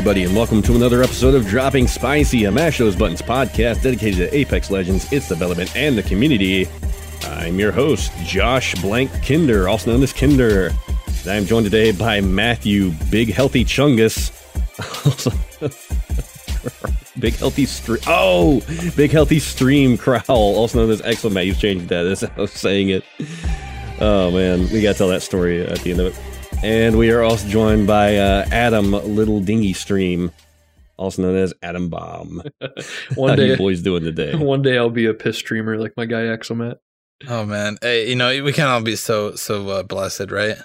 Everybody, and welcome to another episode of Dropping Spicy, a Mash Those Buttons podcast dedicated to Apex Legends, its development, and the community. I'm your host, Josh Blank Kinder, also known as Kinder. And I'm joined today by Matthew Big Healthy Chungus. Big Healthy Stream. Oh, Big Healthy Stream Crowl, also known as Exomat. You've changed that. I was saying it. Oh, man. We got to tell that story at the end of it. And we are also joined by uh, Adam Little Dingy Stream, also known as Atombomb. one How day, you boys doing today? one day I'll be a piss streamer like my guy Exomat. Oh man, hey, you know we can't all be so so uh, blessed, right?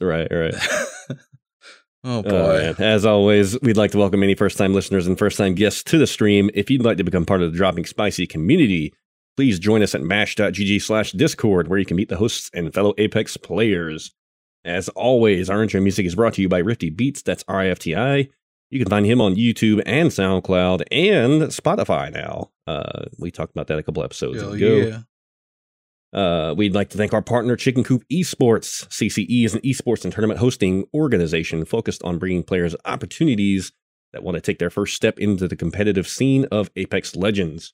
right, right. oh Oh, boy, man. As always, we'd like to welcome any first time listeners and first time guests to the stream. If you'd like to become part of the Dropping Spicy community, please join us at mash.gg slash discord, where you can meet the hosts and fellow Apex players. As always, our intro music is brought to you by Rifty Beats. That's R I F T I. You can find him on YouTube and SoundCloud and Spotify now. Uh, we talked about that a couple episodes Hell ago. yeah. Uh, we'd like to thank our partner, Chicken Coop Esports. CCE is an esports and tournament hosting organization focused on bringing players opportunities that want to take their first step into the competitive scene of Apex Legends.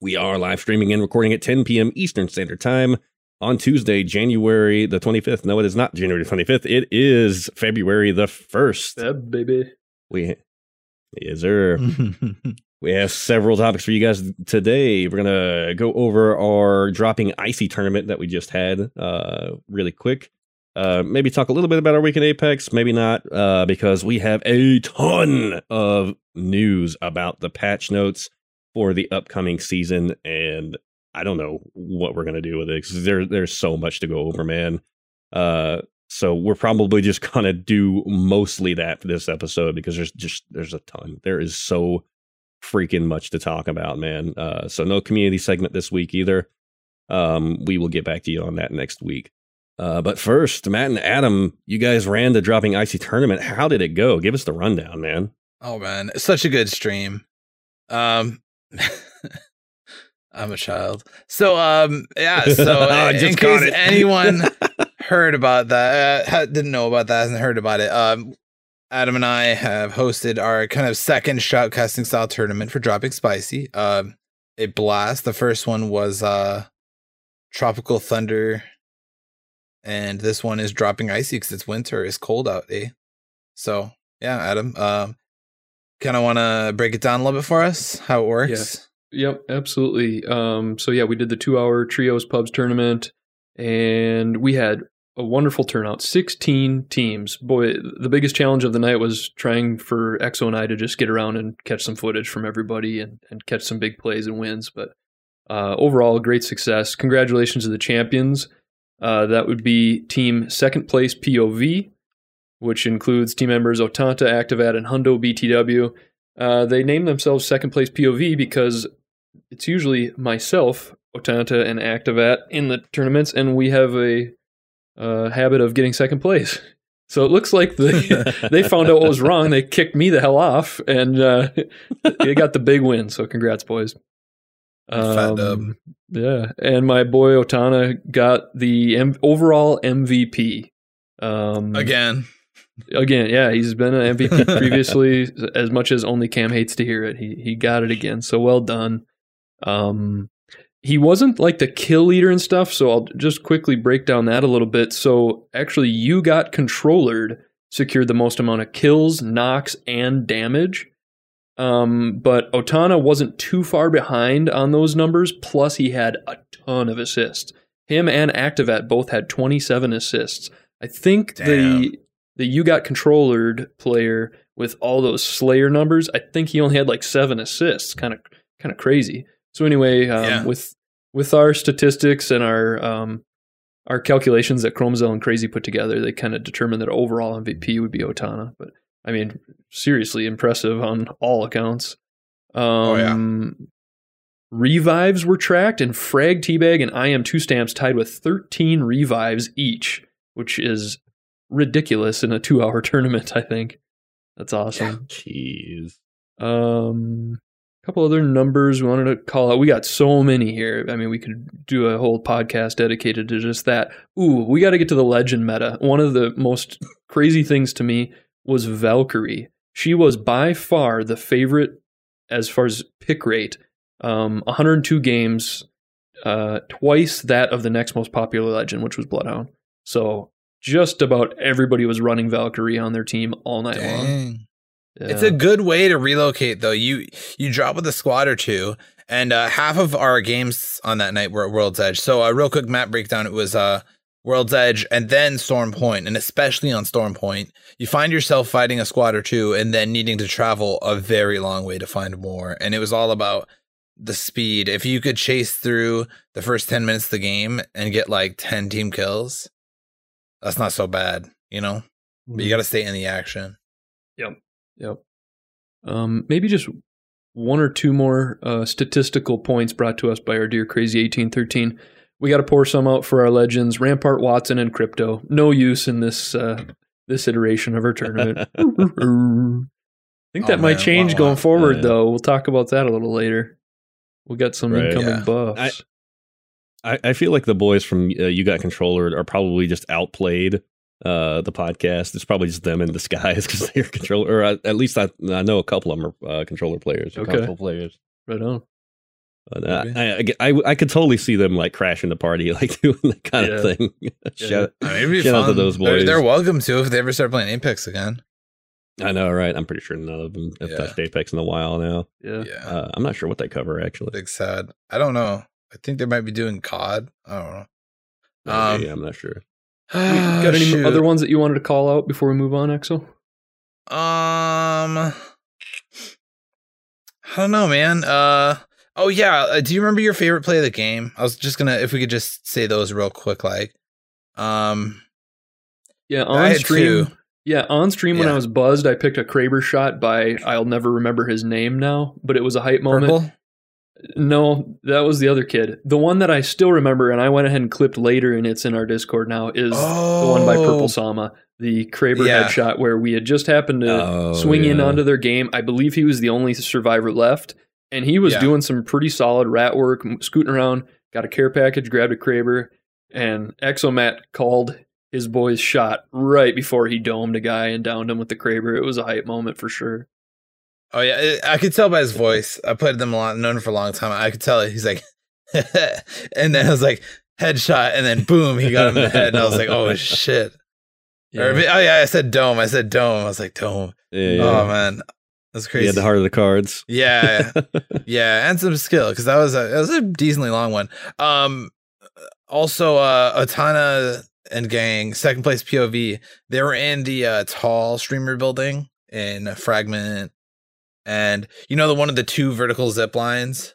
We are live streaming and recording at 10 p.m. Eastern Standard Time on Tuesday, January the 25th. No, it is not January 25th. It is February the 1st. Yeah, baby. We, yes, sir. We have several topics for you guys today. We're gonna go over our dropping icy tournament that we just had, uh, really quick. Uh, maybe talk a little bit about our week in Apex, maybe not, uh, because we have a ton of news about the patch notes for the upcoming season, and I don't know what we're gonna do with it because there, there's so much to go over, man. Uh, so we're probably just gonna do mostly that for this episode because there's just there's a ton. There is so freaking much to talk about, man. Uh, so no community segment this week either. Um, we will get back to you on that next week. Uh, but first, Matt and Adam, you guys ran the dropping icy tournament. How did it go? Give us the rundown, man. oh man, it's such a good stream. Um, I'm a child, so um, yeah. So uh, in case it. anyone heard about that, uh, didn't know about that, hasn't heard about it. Um, Adam and I have hosted our kind of second shoutcasting style tournament for Dropping Spicy. Um, a blast. The first one was uh, Tropical Thunder, and this one is Dropping Icy because it's winter. It's cold out, eh? So yeah, Adam. Um, kind of want to break it down a little bit for us how it works. Yes. Yep, absolutely. Um, so yeah, we did the two-hour trios pubs tournament, and we had a wonderful turnout. Sixteen teams. Boy, the biggest challenge of the night was trying for Exo and I to just get around and catch some footage from everybody and, and catch some big plays and wins. But uh, overall, great success. Congratulations to the champions. Uh, that would be team second place POV, which includes team members Otanta, Activat, and Hundo BTW. Uh, they named themselves second place POV because it's usually myself, Otanta, and Activat in the tournaments, and we have a uh, habit of getting second place. So it looks like the, they found out what was wrong. They kicked me the hell off, and uh, they got the big win. So congrats, boys. Um, yeah, and my boy Otana got the M- overall MVP. Um, Again, Again, yeah, he's been an MVP previously. as much as only Cam hates to hear it, he he got it again. So well done. Um, he wasn't like the kill leader and stuff. So I'll just quickly break down that a little bit. So actually, you got controllered, secured the most amount of kills, knocks, and damage. Um, but Otana wasn't too far behind on those numbers. Plus, he had a ton of assists. Him and Activat both had 27 assists. I think the the you got controllered player with all those Slayer numbers. I think he only had like seven assists. Kind of kind of crazy. So anyway, um, Yeah. with with our statistics and our um, our calculations that Chromazell and Crazy put together, they kind of determined that overall MVP would be Otana. But I mean, seriously impressive on all accounts. Um, Oh, yeah. Revives were tracked, and Frag Teabag and I am two stamps tied with 13 revives each, which is ridiculous in a two hour tournament, I think. That's awesome. Jeez. Um, couple other numbers we wanted to call out. We got so many here. I mean, we could do a whole podcast dedicated to just that. Ooh, we got to get to the legend meta. One of the most crazy things to me was Valkyrie. She was by far the favorite as far as pick rate. Um, 102 games, uh, twice that of the next most popular legend, which was Bloodhound. So just about everybody was running Valkyrie on their team all night long. Dang. It's a good way to relocate though. You you drop with a squad or two, and uh, half of our games on that night were at World's Edge. So a real quick map breakdown. It was uh World's Edge and then Storm Point, and especially on Storm Point, you find yourself fighting a squad or two, and then needing to travel a very long way to find more. And it was all about the speed. If you could chase through the first ten minutes of the game and get like ten team kills, that's not so bad, you know. But you got to stay in the action. Yep. Um, maybe just one or two more uh, statistical points brought to us by our dear crazy eighteen thirteen. We got to pour some out for our legends, Rampart, Wattson, and Crypto. No use in this uh, this iteration of our tournament. I think that Oh, might man. change Wow, going wow. forward, Yeah. though. We'll talk about that a little later. We got some Right. incoming Yeah. buffs. I, I feel like the boys from uh, You Got Controller are probably just outplayed uh, the podcast. It's probably just them in disguise because they're controller. Or at, at least I, I know a couple of them are uh, controller players, Okay. console players. right on. But, uh, I, I, I, I could totally see them like crashing the party, like doing that kind Yeah. of thing. Shout- I mean, it'd Shout out to fun. those They're, boys. they're welcome to if they ever start playing Apex again. I know, right? I'm pretty sure none of them have Yeah. touched Apex in a while now. Yeah. Yeah, Uh, I'm not sure what they cover actually. big sad. I don't know. I think they might be doing COD. I don't know. Um, Maybe, I'm not sure. got any Shoot. other ones that you wanted to call out before we move on, Axel? Um, I don't know, man. Uh, oh yeah. Uh, do you remember your favorite play of the game? I was just gonna, if we could just say those real quick, like, um, Yeah, on stream. two. Yeah, on stream when I was buzzed, I picked a Kraber shot by I'll never remember his name now, but it was a hype moment. purple. No, that was the other kid. The one that I still remember, and I went ahead and clipped later, and it's in our Discord now, is Oh, the one by oh. Purple Sama, the Kraber Yeah. headshot where we had just happened to Oh, swing in onto their game. I believe he was the only survivor left, and he was Yeah. doing some pretty solid rat work, scooting around, got a care package, grabbed a Kraber, and Exomat called his boy's shot right before he domed a guy and downed him with the Kraber. It was a hype moment for sure. Oh yeah, I could tell by his voice. I played them a lot, known him for a long time. I could tell. He's like, and then I was like, headshot, and then boom, he got him in the head, and I was like, oh shit. Or, oh yeah, I said dome. I said dome. I was like dome. Yeah, yeah. Oh man, that's he crazy. had the heart of the cards. yeah, yeah, and some skill because that was a that was a decently long one. Um, also, uh, Otana and gang second place POV. They were in the uh, tall streamer building in Fragment, and you know the one of the two vertical zip lines.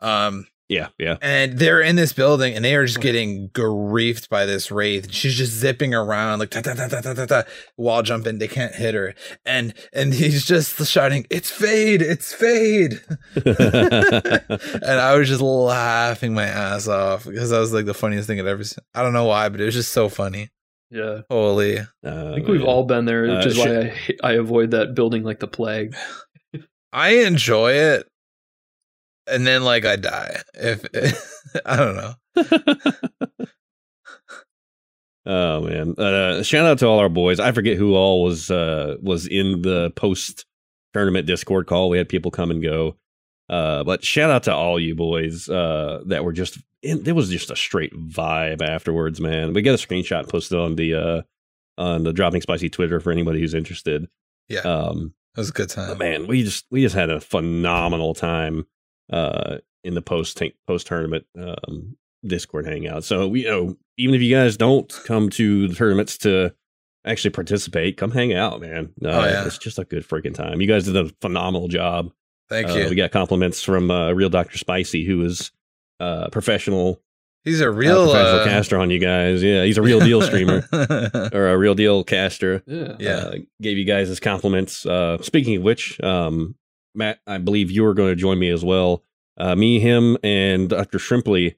Um, yeah, yeah. and they're in this building and they are just getting griefed by this wraith. She's just zipping around like ta ta ta ta ta ta, ta wall jumping. They can't hit her, and and he's just shouting, "It's Faide! It's Faide!" and I was just laughing my ass off because that was like the funniest thing I'd ever seen. I don't know why, but it was just so funny. Yeah. Holy, Uh, I think we've all been there, which Uh, is why I, I avoid that building like the plague. I enjoy it, and then like I die if I don't know. Oh man! Uh, shout out to all our boys. I forget who all was uh, was in the post tournament Discord call. We had people come and go, uh, but shout out to all you boys uh, that were just. It, it was just a straight vibe afterwards, man. We got a screenshot posted on the uh, on the dropping spicy Twitter for anybody who's interested. Yeah, Um, it was a good time. but man, we just we just had a phenomenal time uh, in the post post tournament um, Discord hangout. So we you know even if you guys don't come to the tournaments to actually participate, come hang out, man. Uh, Oh, yeah. it's just a good freaking time. You guys did a phenomenal job. Thank Uh, you. We got compliments from uh, Real Doctor Spicy, who is uh, professional He's a a real professional uh, caster on you guys. Yeah, he's a real deal streamer or a real deal caster. Yeah. Yeah. Uh, gave you guys his compliments. Uh, speaking of which, um, Matt, I believe you were going to join me as well. Uh, me, him, and Dr. Shrimpley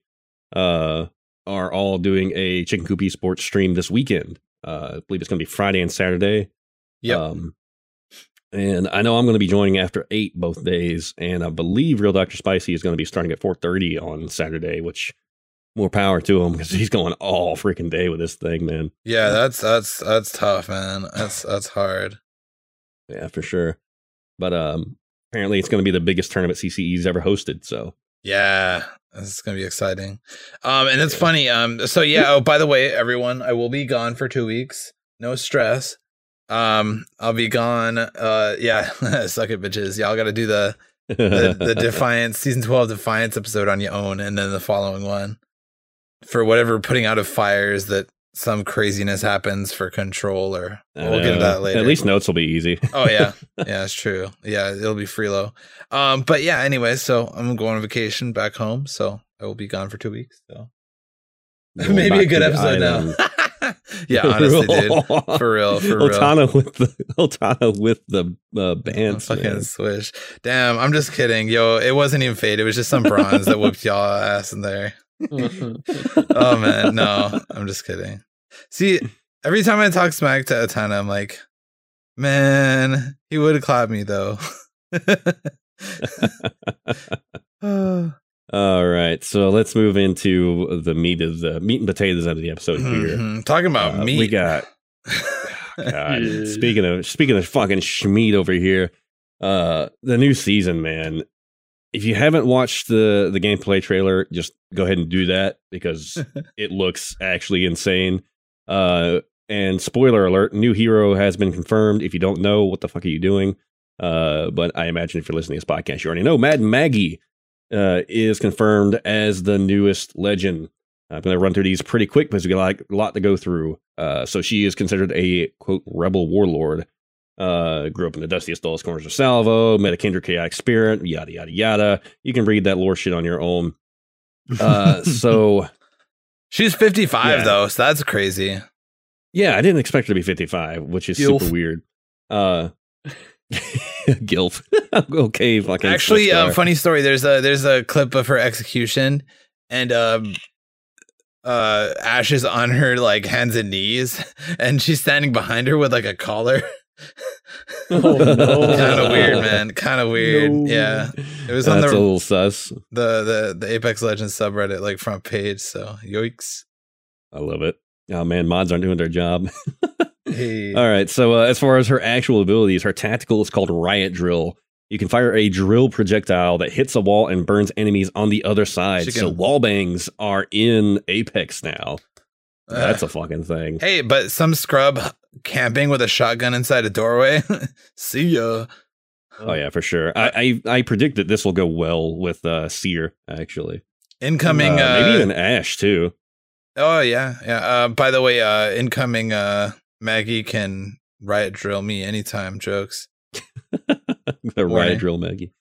uh, are all doing a Chicken Coop Esports stream this weekend. Uh, I believe it's going to be Friday and Saturday. Yep. Um, and I know I'm going to be joining after eight both days, and I believe Real Doctor Spicy is going to be starting at 4:30 on Saturday, which more power to him because he's going all freaking day with this thing, man. yeah, that's that's that's tough, man. That's that's hard. Yeah, for sure. But um, apparently, it's going to be the biggest tournament CCE's ever hosted. So Yeah, this is gonna be exciting. Um, and it's Yeah. funny. Um, so yeah. Oh, by the way, everyone, I will be gone for two weeks. No stress. Um, I'll be gone. Uh, yeah, suck it, bitches. Y'all got to do the the, the Defiance season twelve Defiance episode on your own, and then the following one for whatever putting out of fires that some craziness happens for control or we'll get to that later. At least notes will be easy. Oh yeah, yeah, it's true. Yeah, it'll be Freelo. Um, but yeah, anyway, so I'm going on vacation back home, so I will be gone for two weeks. So maybe a good episode now. yeah, honestly, dude, for real, for real. Otana with the Otana with the uh, bands. fucking swish. Damn, I'm just kidding. Yo, it wasn't even Faide. It was just some bronze that whooped y'all ass in there. Oh man, no, I'm just kidding. See, every time I talk smack to Atana, I'm like, man, he would have clapped me though. All right, so let's move into the meat of the meat and potatoes of the episode here. Mhm. Talking about Uh, meat. We got God, speaking of speaking of fucking schmeat over here, uh, the new season, man. If you haven't watched the the gameplay trailer, just go ahead and do that because it looks actually insane. Uh, and spoiler alert: new hero has been confirmed. If you don't know, what the fuck are you doing? Uh, but I imagine if you're listening to this podcast, you already know. Mad Maggie uh, is confirmed as the newest legend. I'm going to run through these pretty quick because we got a lot to go through. Uh, so she is considered a quote rebel warlord. Uh, grew up in the dustiest, dullest corners of Salvo, met a kindred chaotic spirit, yada yada yada. You can read that lore shit on your own. Uh, so She's 55 Yeah. though, so that's crazy. yeah, I didn't expect her to be 55, which is Gilf. super weird. Uh, Gilf. okay, fucking. Actually, Swiss um, funny story. There's a there's a clip of her execution, and um, uh, Ash is on her like hands and knees, and she's standing behind her with like a collar. Oh, no. kind of weird, man. Kind of weird. No. Yeah, it was on That's the- a little sus. the the the Apex Legends subreddit like front page. So yikes. I love it. Oh man, mods aren't doing their job. Hey. All right. So uh, as far as her actual abilities, her tactical is called Riot Drill. You can fire a drill projectile that hits a wall and burns enemies on the other side. She So wall bangs are in Apex now. That's a fucking thing. Hey, but some scrub camping with a shotgun inside a doorway. See ya. Oh yeah, for sure. I I, I predict that this will go well with uh, Seer actually. Incoming. Uh, Uh, maybe even Ash too. Oh yeah, yeah. Uh, by the way, uh, incoming. Uh, Maggie can riot drill me anytime. Jokes. the Riot Drill Maggie.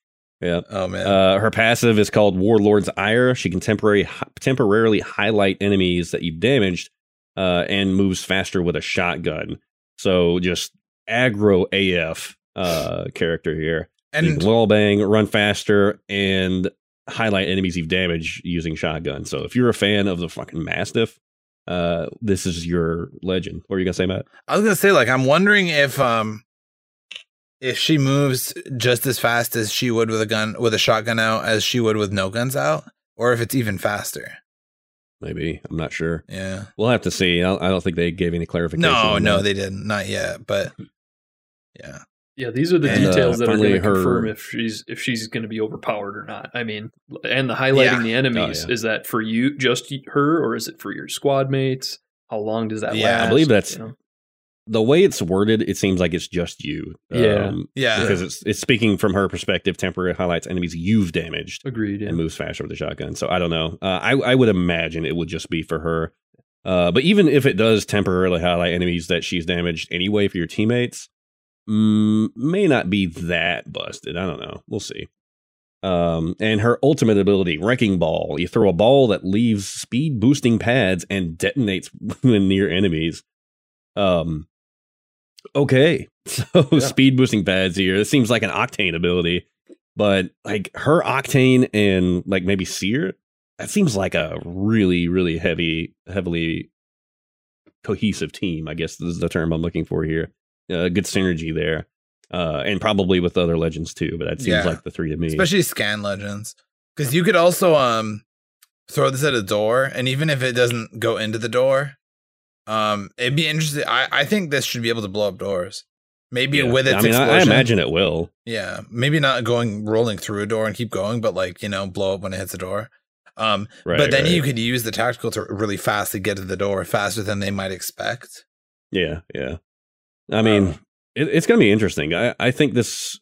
Yeah. Oh man. Uh, her passive is called Warlord's Ire. She can temporary, temporarily highlight enemies that you've damaged uh, and moves faster with a shotgun. So just aggro AF uh, character here. and wall bang, run faster, and highlight enemies you've damaged using shotgun. So if you're a fan of the fucking Mastiff, uh, this is your legend. What are you gonna say, Matt? I was gonna say, like, I'm wondering if um, if she moves just as fast as she would with a gun with a shotgun out as she would with no guns out, or if it's even faster. Maybe I'm not sure. Yeah. We'll have to see. I don't, think they gave any clarification. No, no, that. they didn't. Not yet. But yeah. Yeah, these are the And, uh, details that are finally going to her- confirm if she's if she's going to be overpowered or not. I mean, and the highlighting Yeah. the enemies Oh, yeah. is that for you, just her, or is it for your squad mates? How long does that Yeah. last? I believe that's- you know? The way it's worded, it seems like it's just you. Yeah. Um, Yeah. because it's it's speaking from her perspective. Temporary highlights enemies you've damaged agreed. Yeah. and moves faster with the shotgun. So I don't know. Uh, I I would imagine it would just be for her. Uh, but even if it does temporarily highlight enemies that she's damaged anyway for your teammates, mm, may not be that busted. I don't know. We'll see. Um, and her ultimate ability, Wrecking Ball. You throw a ball that leaves speed boosting pads and detonates when near enemies. Um, okay, so Yeah. speed boosting pads here. This seems like an Octane ability, but like her Octane and like maybe Seer, that seems like a really, really heavy, heavily cohesive team. I guess is the term I'm looking for here. Uh, good synergy there, uh, and probably with other legends too. But that seems Yeah. like the three to me. especially scan legends because you could also um throw this at a door and even if it doesn't go into the door um it'd be interesting i i think this should be able to blow up doors maybe Yeah. with its I mean, I, I imagine it will. yeah maybe not going rolling through a door and keep going but like you know blow up when it hits the door um Right, but then right. you could use the tactical to really fast to get to the door faster than they might expect Yeah, yeah. I mean, Uh, it, it's going to be interesting. I, I think this.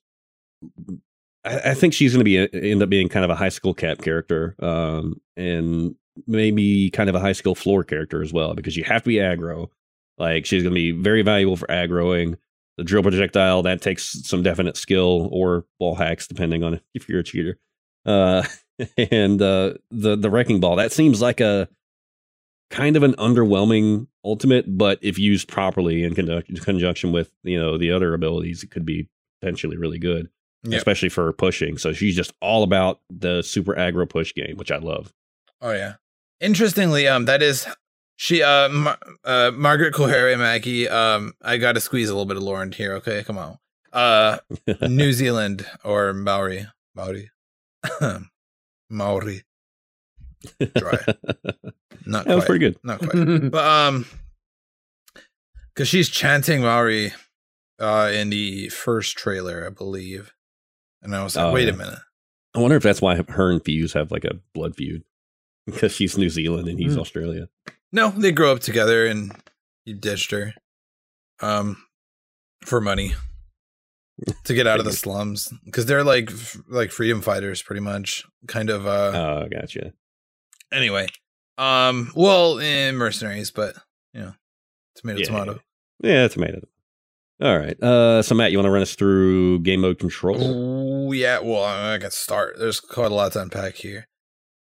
I, I think she's going to be a, end up being kind of a high skill cap character, um, and maybe kind of a high skill floor character as well, because you have to be aggro. Like she's going to be very valuable for aggroing. The drill projectile that takes some definite skill or wall hacks, depending on if you're a cheater. Uh, and uh, the the wrecking ball that seems like a kind of an underwhelming ultimate, but if used properly in conjunc- conjunction with you know the other abilities, it could be potentially really good, Yep. especially for pushing. So she's just all about the super aggro push game, which I love. Oh yeah. Interestingly, um, that is she, uh, Mar- uh, Margaret Kohere Mackie. Um, I got to squeeze a little bit of Lauren here. Okay, come on. Uh, New Zealand or Maori, Maori, Maori. Dry. Not that was quite. pretty good. Not quite. But um, because she's chanting Maori, uh, in the first trailer, I believe. And I was like, Oh, wait yeah. a minute. I wonder if that's why her and Fuse have like a blood feud because she's New Zealand and he's Hmm. Australia. No, they grew up together and he ditched her. Um for money. To get out of the slums because they're like f- like freedom fighters pretty much. Kind of uh Oh, gotcha. anyway. Um well, eh, mercenaries, but you know, tomato Yeah, tomato. Yeah, tomato. All right. Uh, so Matt, you want to run us through game mode control? Oh yeah, well I can start. There's quite a lot to unpack here.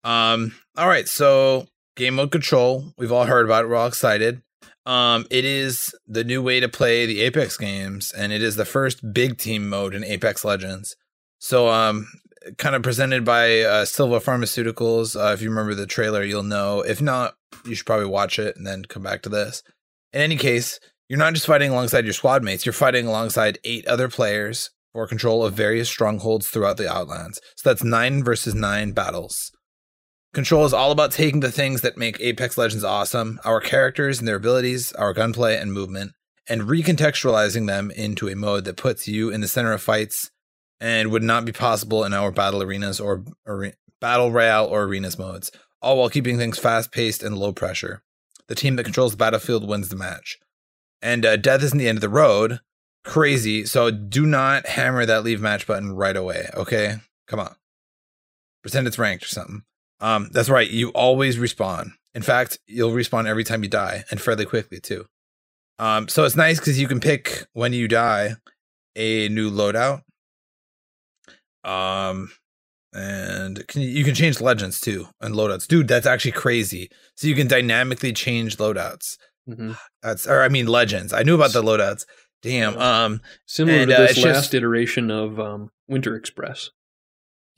Um, all right, so game mode control. We've all heard about it. We're all excited. Um, it is the new way to play the Apex games, and it is the first big team mode in Apex Legends. So, um, kind of presented by uh, Silva Pharmaceuticals. Uh, if you remember the trailer, you'll know. If not, you should probably watch it and then come back to this. In any case, you're not just fighting alongside your squad mates, you're fighting alongside eight other players for control of various strongholds throughout the Outlands. So that's nine versus nine battles. Control is all about taking the things that make Apex Legends awesome, our characters and their abilities, our gunplay and movement, and recontextualizing them into a mode that puts you in the center of fights and would not be possible in our battle arenas or, battle royale or arenas modes, all while keeping things fast paced and low pressure. The team that controls the battlefield wins the match. And uh, death isn't the end of the road. Crazy. So do not hammer that leave match button right away. Okay, come on. Pretend it's ranked or something. Um, that's right. You always respawn. In fact, you'll respawn every time you die, and fairly quickly too. Um, so it's nice because you can pick when you die a new loadout. Um, and can, you can change legends too and loadouts, dude. That's actually crazy. So you can dynamically change loadouts. Mhm. That's or I mean legends. I knew about the loadouts. Damn. Um. Similar And, to uh, this it's last just- iteration of um, Winter Express.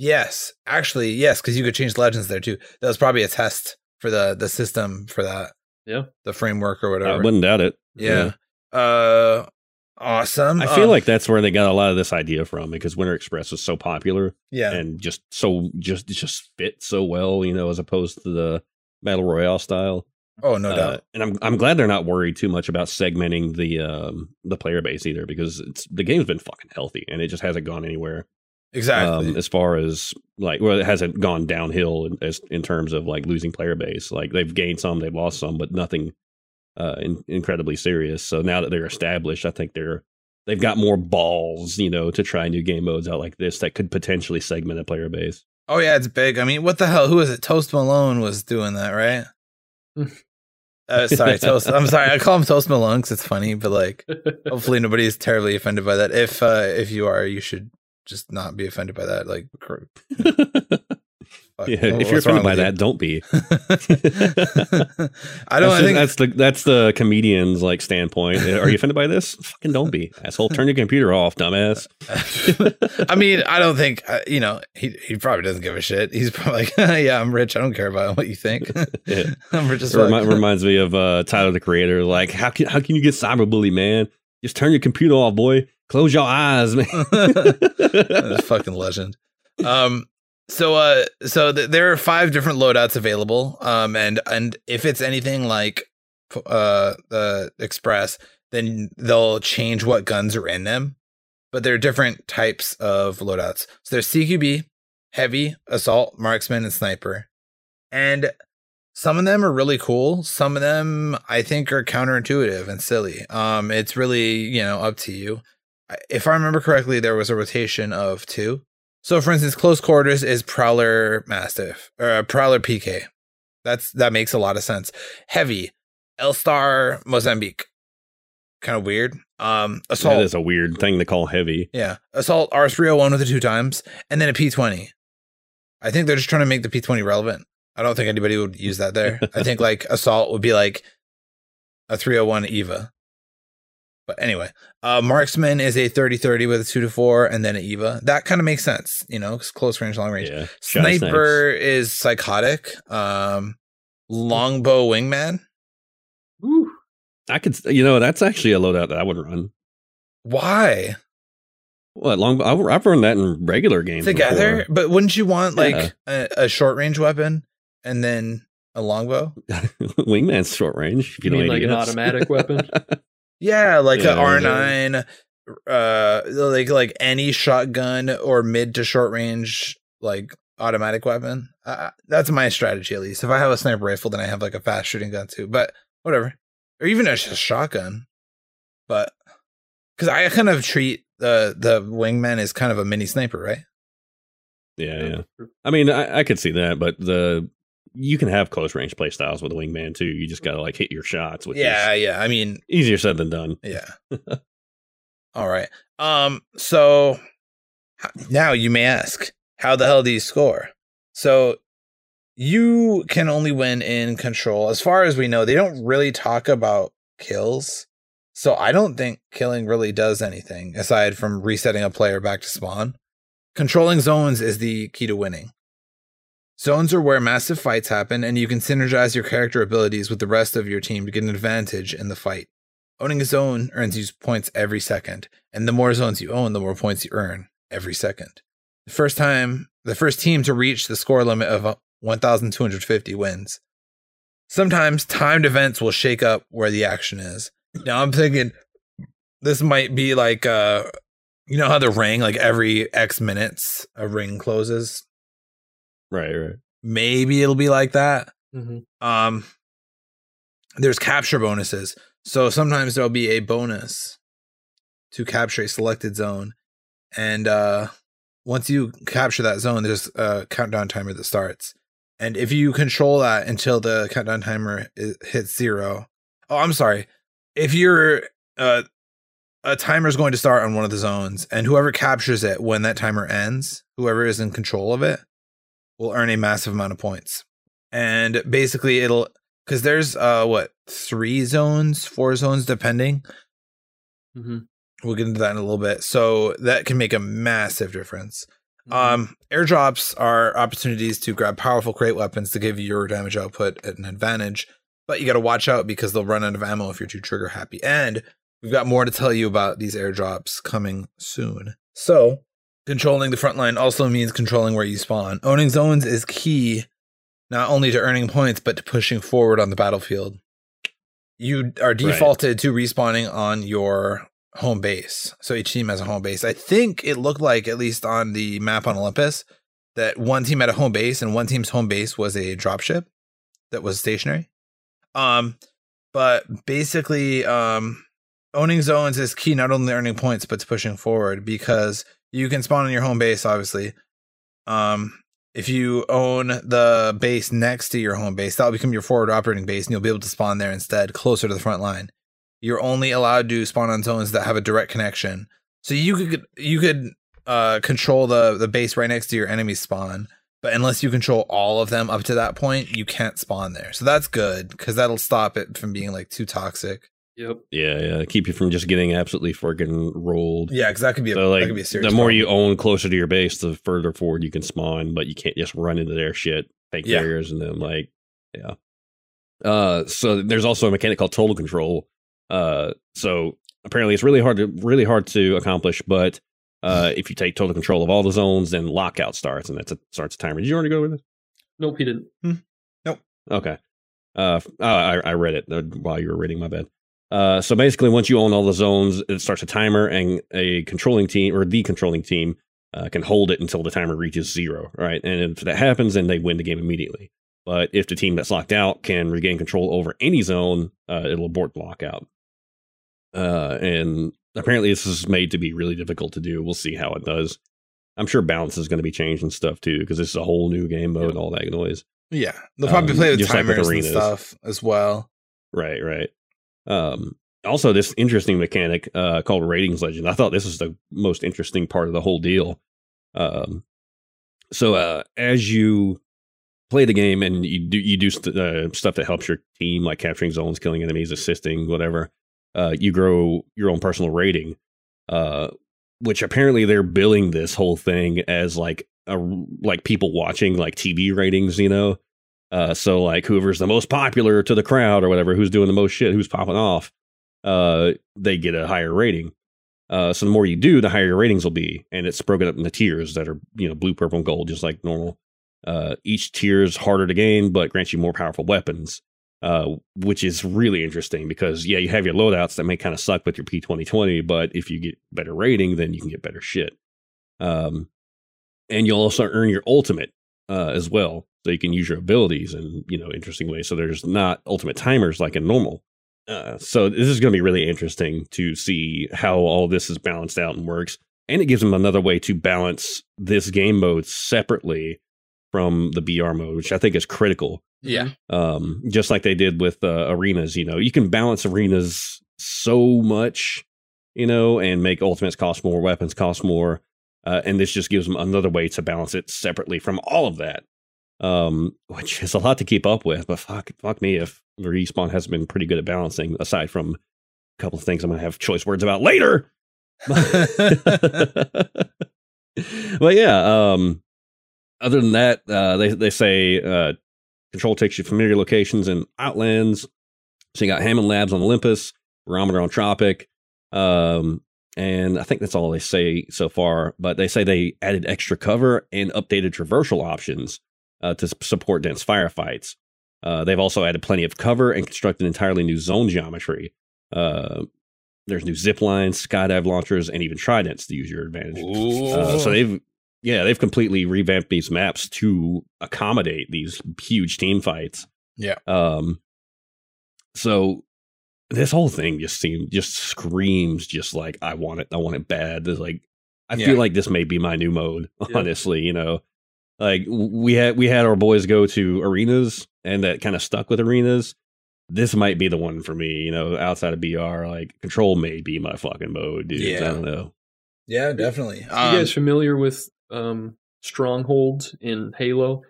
Yes. Actually, yes, because you could change legends there too. That was probably a test for the the system for that. Yeah. The framework or whatever. I whatever. wouldn't doubt it. yeah. Uh. Awesome. I feel Um, like that's where they got a lot of this idea from because Winter Express was so popular yeah. and just so just just fit so well, you know, as opposed to the battle royale style. Oh no Uh, doubt. and I'm I'm glad they're not worried too much about segmenting the um the player base either because it's the game's been fucking healthy and it just hasn't gone anywhere Exactly. um, as far as like well it hasn't gone downhill in, as in terms of like losing player base like they've gained some they've lost some but nothing uh in, incredibly serious so now that they're established I think they're they've got more balls you know to try new game modes out like this that could potentially segment a player base oh yeah, it's big. I mean, what the hell? Who is it? Toast Malone was doing that, right? uh, sorry, Toast. I'm sorry. I call him Toast Malone because it's funny, but like, hopefully nobody is terribly offended by that. If uh, if you are, you should just not be offended by that. Like, cr- fuck, yeah, wha- if you're offended by with you? that, don't be. I don't. that's, I just- think that's the that's the comedian's like standpoint. Are you offended by this? Fucking don't be, asshole. Turn your computer off, dumbass. I mean, I don't think uh, you know. He he probably doesn't give a shit. He's probably like, yeah, I'm rich. I don't care about what you think. Yeah. I'm rich as It fuck. remi- reminds me of uh, Tyler the Creator. Like, how can how can you get cyberbully, man? Just turn your computer off, boy. Close your eyes, man. That's fucking legend. Um, so uh, so th- there are five different loadouts available. Um, and and if it's anything like uh the Express, then they'll change what guns are in them. But there are different types of loadouts. So there's CQB, heavy, assault, marksman, and sniper. And some of them are really cool. Some of them I think are counterintuitive and silly. Um, it's really you know up to you. If I remember correctly, there was a rotation of two. So, for instance, close quarters is Prowler Mastiff or uh, Prowler PK. That's that makes a lot of sense. Heavy, L-Star Mozambique. Kind of weird. Um, assault. that is a weird thing to call heavy. Yeah. Assault R301 with the two times, and then a P20. I think they're just trying to make the P20 relevant. I don't think anybody would use that there. I think like Assault would be like a 301 Eva. But anyway, uh, Marksman is a 30 30 with a 2 to 4 and then an Eva. That kind of makes sense, you know, 'cause close range, long range. Yeah, Sniper is psychotic. Um, longbow wingman. Ooh. I could, you know, that's actually a loadout that I would run. Why? What long? I've I've run that in regular games Together? before. But wouldn't you want like Yeah. a, a short range weapon and then a longbow? Wingman's short range. If you, You mean know like an automatic weapon? Yeah, like Yeah, R nine, uh, like like any shotgun or mid to short range like automatic weapon. Uh, that's my strategy at least. If I have a sniper rifle, then I have like a fast shooting gun too. But whatever, or even a sh- shotgun. But because I kind of treat the the wingman as kind of a mini sniper, right? yeah, yeah. I mean, I, I could see that, but the you can have close range play styles with a wingman too. You just gotta like hit your shots, which yeah, is yeah. I mean, easier said than done. Yeah. All right. Um. So now you may ask, how the hell do you score? So you can only win in control. As far as we know, they don't really talk about kills. So I don't think killing really does anything aside from resetting a player back to spawn. Controlling zones is the key to winning. Zones are where massive fights happen, and you can synergize your character abilities with the rest of your team to get an advantage in the fight. Owning a zone earns you points every second, and the more zones you own, the more points you earn every second. The first time, the first team to reach the score limit of uh, 1,250 wins. Sometimes timed events will shake up where the action is. Now I'm thinking this might be like, uh, you know how the ring, like every X minutes, a ring closes. Right, right. Maybe it'll be like that. hmm Um, there's capture bonuses. So sometimes there'll be a bonus to capture a selected zone. And uh, once you capture that zone, there's a countdown timer that starts. And if you control that until the countdown timer i- hits zero, oh, I'm sorry. If you're uh, a timer is going to start on one of the zones, and whoever captures it when that timer ends, whoever is in control of it, will earn a massive amount of points. And basically, it'll because there's uh what three zones, four zones, depending. hmm We'll get into that in a little bit. So that can make a massive difference. Mm-hmm. Um, airdrops are opportunities to grab powerful crate weapons to give you your damage output at an advantage, but you got to watch out because they'll run out of ammo if you're too trigger happy. And we've got more to tell you about these airdrops coming soon. So, controlling the front line also means controlling where you spawn. Owning zones is key not only to earning points but to pushing forward on the battlefield. You are defaulted to respawning on your home base. So each team has a home base. I think it looked like, at least on the map on Olympus, that one team had a home base and one team's home base was a dropship that was stationary. Um, but basically, um, owning zones is key not only to earning points but to pushing forward because you can spawn on your home base, obviously. Um, if you own the base next to your home base, that'll become your forward operating base, and you'll be able to spawn there instead, closer to the front line you're only allowed to spawn on zones that have a direct connection. So you could you could uh, control the the base right next to your enemy spawn. But unless you control all of them up to that point, you can't spawn there. So that's good because that'll stop it from being like too toxic. Yep. Yeah, yeah. Keep you from just getting absolutely freaking rolled. Yeah, because that could be a, So that like could be a serious. the more problem. you own closer to your base, the further forward you can spawn, but you can't just run into their shit, fake Yeah. barriers, and then like, yeah. Uh, so there's also a mechanic called total control. Uh, so apparently it's really hard to really hard to accomplish, but uh, if you take total control of all the zones, then lockout starts, and that's a starts a timer. Did you already go over this? Nope, he didn't. Nope. Okay. Uh, oh, I, I read it uh, while you were reading. My bad. Uh, so basically, once you own all the zones, it starts a timer, and a controlling team or the controlling team uh, can hold it until the timer reaches zero. Right, and if that happens, then they win the game immediately. But if the team that's locked out can regain control over any zone, uh, it'll abort the lockout. Uh, and apparently, this is made to be really difficult to do. We'll see how it does. I'm sure balance is going to be changed and stuff too, because this is a whole new game mode and all that noise. yeah, they'll probably um, play with just like with timers and stuff as well. Right, right. Um, also, this interesting mechanic uh, called Ratings Legend. I thought this was the most interesting part of the whole deal. Um, so, uh, as you play the game and you do you do st- uh, stuff that helps your team, like capturing zones, killing enemies, assisting, whatever, uh, you grow your own personal rating. Uh, which apparently they're billing this whole thing as like a like people watching like TV ratings, you know. Uh, so like whoever's the most popular to the crowd or whatever, who's doing the most shit, who's popping off, uh, they get a higher rating. Uh, so the more you do, the higher your ratings will be, and it's broken up into tiers that are you know blue, purple, and gold, just like normal. Uh, each tier is harder to gain, but grants you more powerful weapons, uh, which is really interesting because yeah, you have your loadouts that may kind of suck with your P twenty twenty, but if you get better rating, then you can get better shit. Um, and you'll also earn your ultimate uh, as well, so you can use your abilities in you know interesting ways. So there's not ultimate timers like in normal. Uh, so this is going to be really interesting to see how all this is balanced out and works, and it gives them another way to balance this game mode separately from the BR mode, which I think is critical. Yeah, Um, just like they did with uh, arenas, you know, you can balance arenas so much, you know, and make ultimates cost more, weapons cost more, uh, and this just gives them another way to balance it separately from all of that, um, which is a lot to keep up with. But fuck, fuck me if respawn has been pretty good at balancing. Aside from a couple of things I'm gonna have choice words about later. but yeah, um, other than that, uh, they they say uh, control takes you familiar locations and outlands. So you got Hammond Labs on Olympus, Barometer on Tropic, um, and I think that's all they say so far. But they say they added extra cover and updated traversal options uh, to support dense firefights. Uh, they've also added plenty of cover and constructed entirely new zone geometry. Uh, there's new zip lines, skydive launchers, and even tridents to use your advantage. Uh, so they've yeah they've completely revamped these maps to accommodate these huge team fights. Yeah. Um. So this whole thing just seems just screams just like I want it. I want it bad. There's like I Yeah. feel like this may be my new mode. Yeah. Honestly, you know, like we had we had our boys go to arenas and that kind of stuck with arenas. This might be the one for me, you know, outside of BR. Like control may be my fucking mode, dude. Yeah. I don't know. yeah, definitely. you Um, guys familiar with um, strongholds in Halo?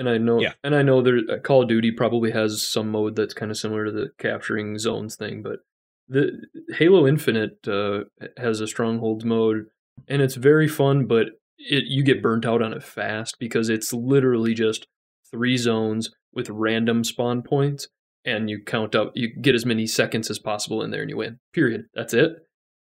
And I know, Yeah. and I know there uh, Call of Duty probably has some mode that's kind of similar to the capturing zones thing, but the Halo Infinite uh, has a strongholds mode, and it's very fun. But it you get burnt out on it fast because it's literally just three zones with random spawn points, and you count up, you get as many seconds as possible in there, and you win. Period. That's it.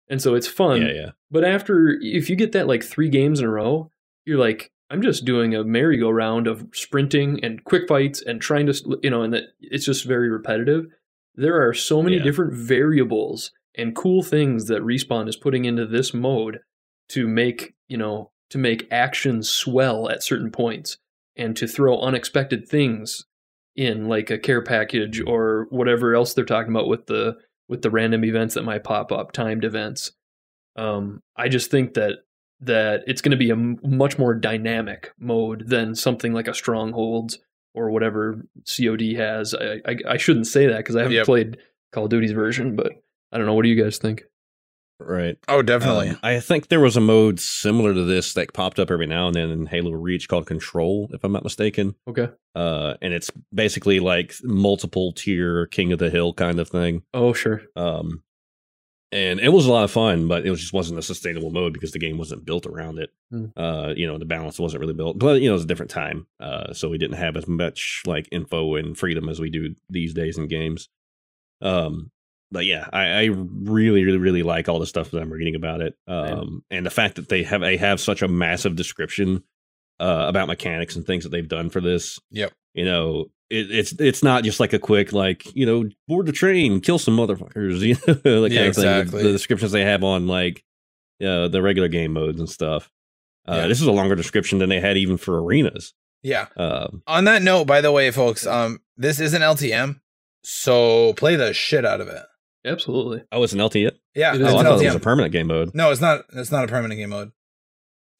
And so it's fun. yeah, yeah. But after, if you get that like three games in a row, you're like, I'm just doing a merry-go-round of sprinting and quick fights and trying to, you know, and that it's just very repetitive. There are so many Yeah. different variables and cool things that Respawn is putting into this mode to make, you know, to make action swell at certain points and to throw unexpected things in like a care package or whatever else they're talking about with the with the random events that might pop up, timed events. Um, I just think that that it's going to be a m- much more dynamic mode than something like a Strongholds or whatever COD has. I I, I shouldn't say that because I haven't Yep. played Call of Duty's version, but I don't know. What do you guys think? Right. Oh, definitely. Um, I think there was a mode similar to this that popped up every now and then in Halo Reach called Control, if I'm not mistaken. Okay. Uh, and it's basically like multiple tier King of the Hill kind of thing. Oh, sure. Um, and it was a lot of fun, but it was just wasn't a sustainable mode because the game wasn't built around it. Hmm. Uh, you know, the balance wasn't really built, but you know, it was a different time. Uh, so we didn't have as much like info and freedom as we do these days in games. Um, but yeah, I, I really, really, really like all the stuff that I'm reading about it. Um, and the fact that they have they have such a massive description uh, about mechanics and things that they've done for this. Yep. You know, it, it's it's not just like a quick like you know board the train, kill some motherfuckers. You know, like Yeah, kind of exactly. The descriptions they have on like uh, the regular game modes and stuff. Uh, Yeah. This is a longer description than they had even for arenas. yeah. Um, On that note, by the way, folks, um, this is an LTM, so play the shit out of it. Absolutely. oh, it's an LT. Yeah, It Oh, it's I thought LTM. it was a permanent game mode. No, it's not. It's not a permanent game mode.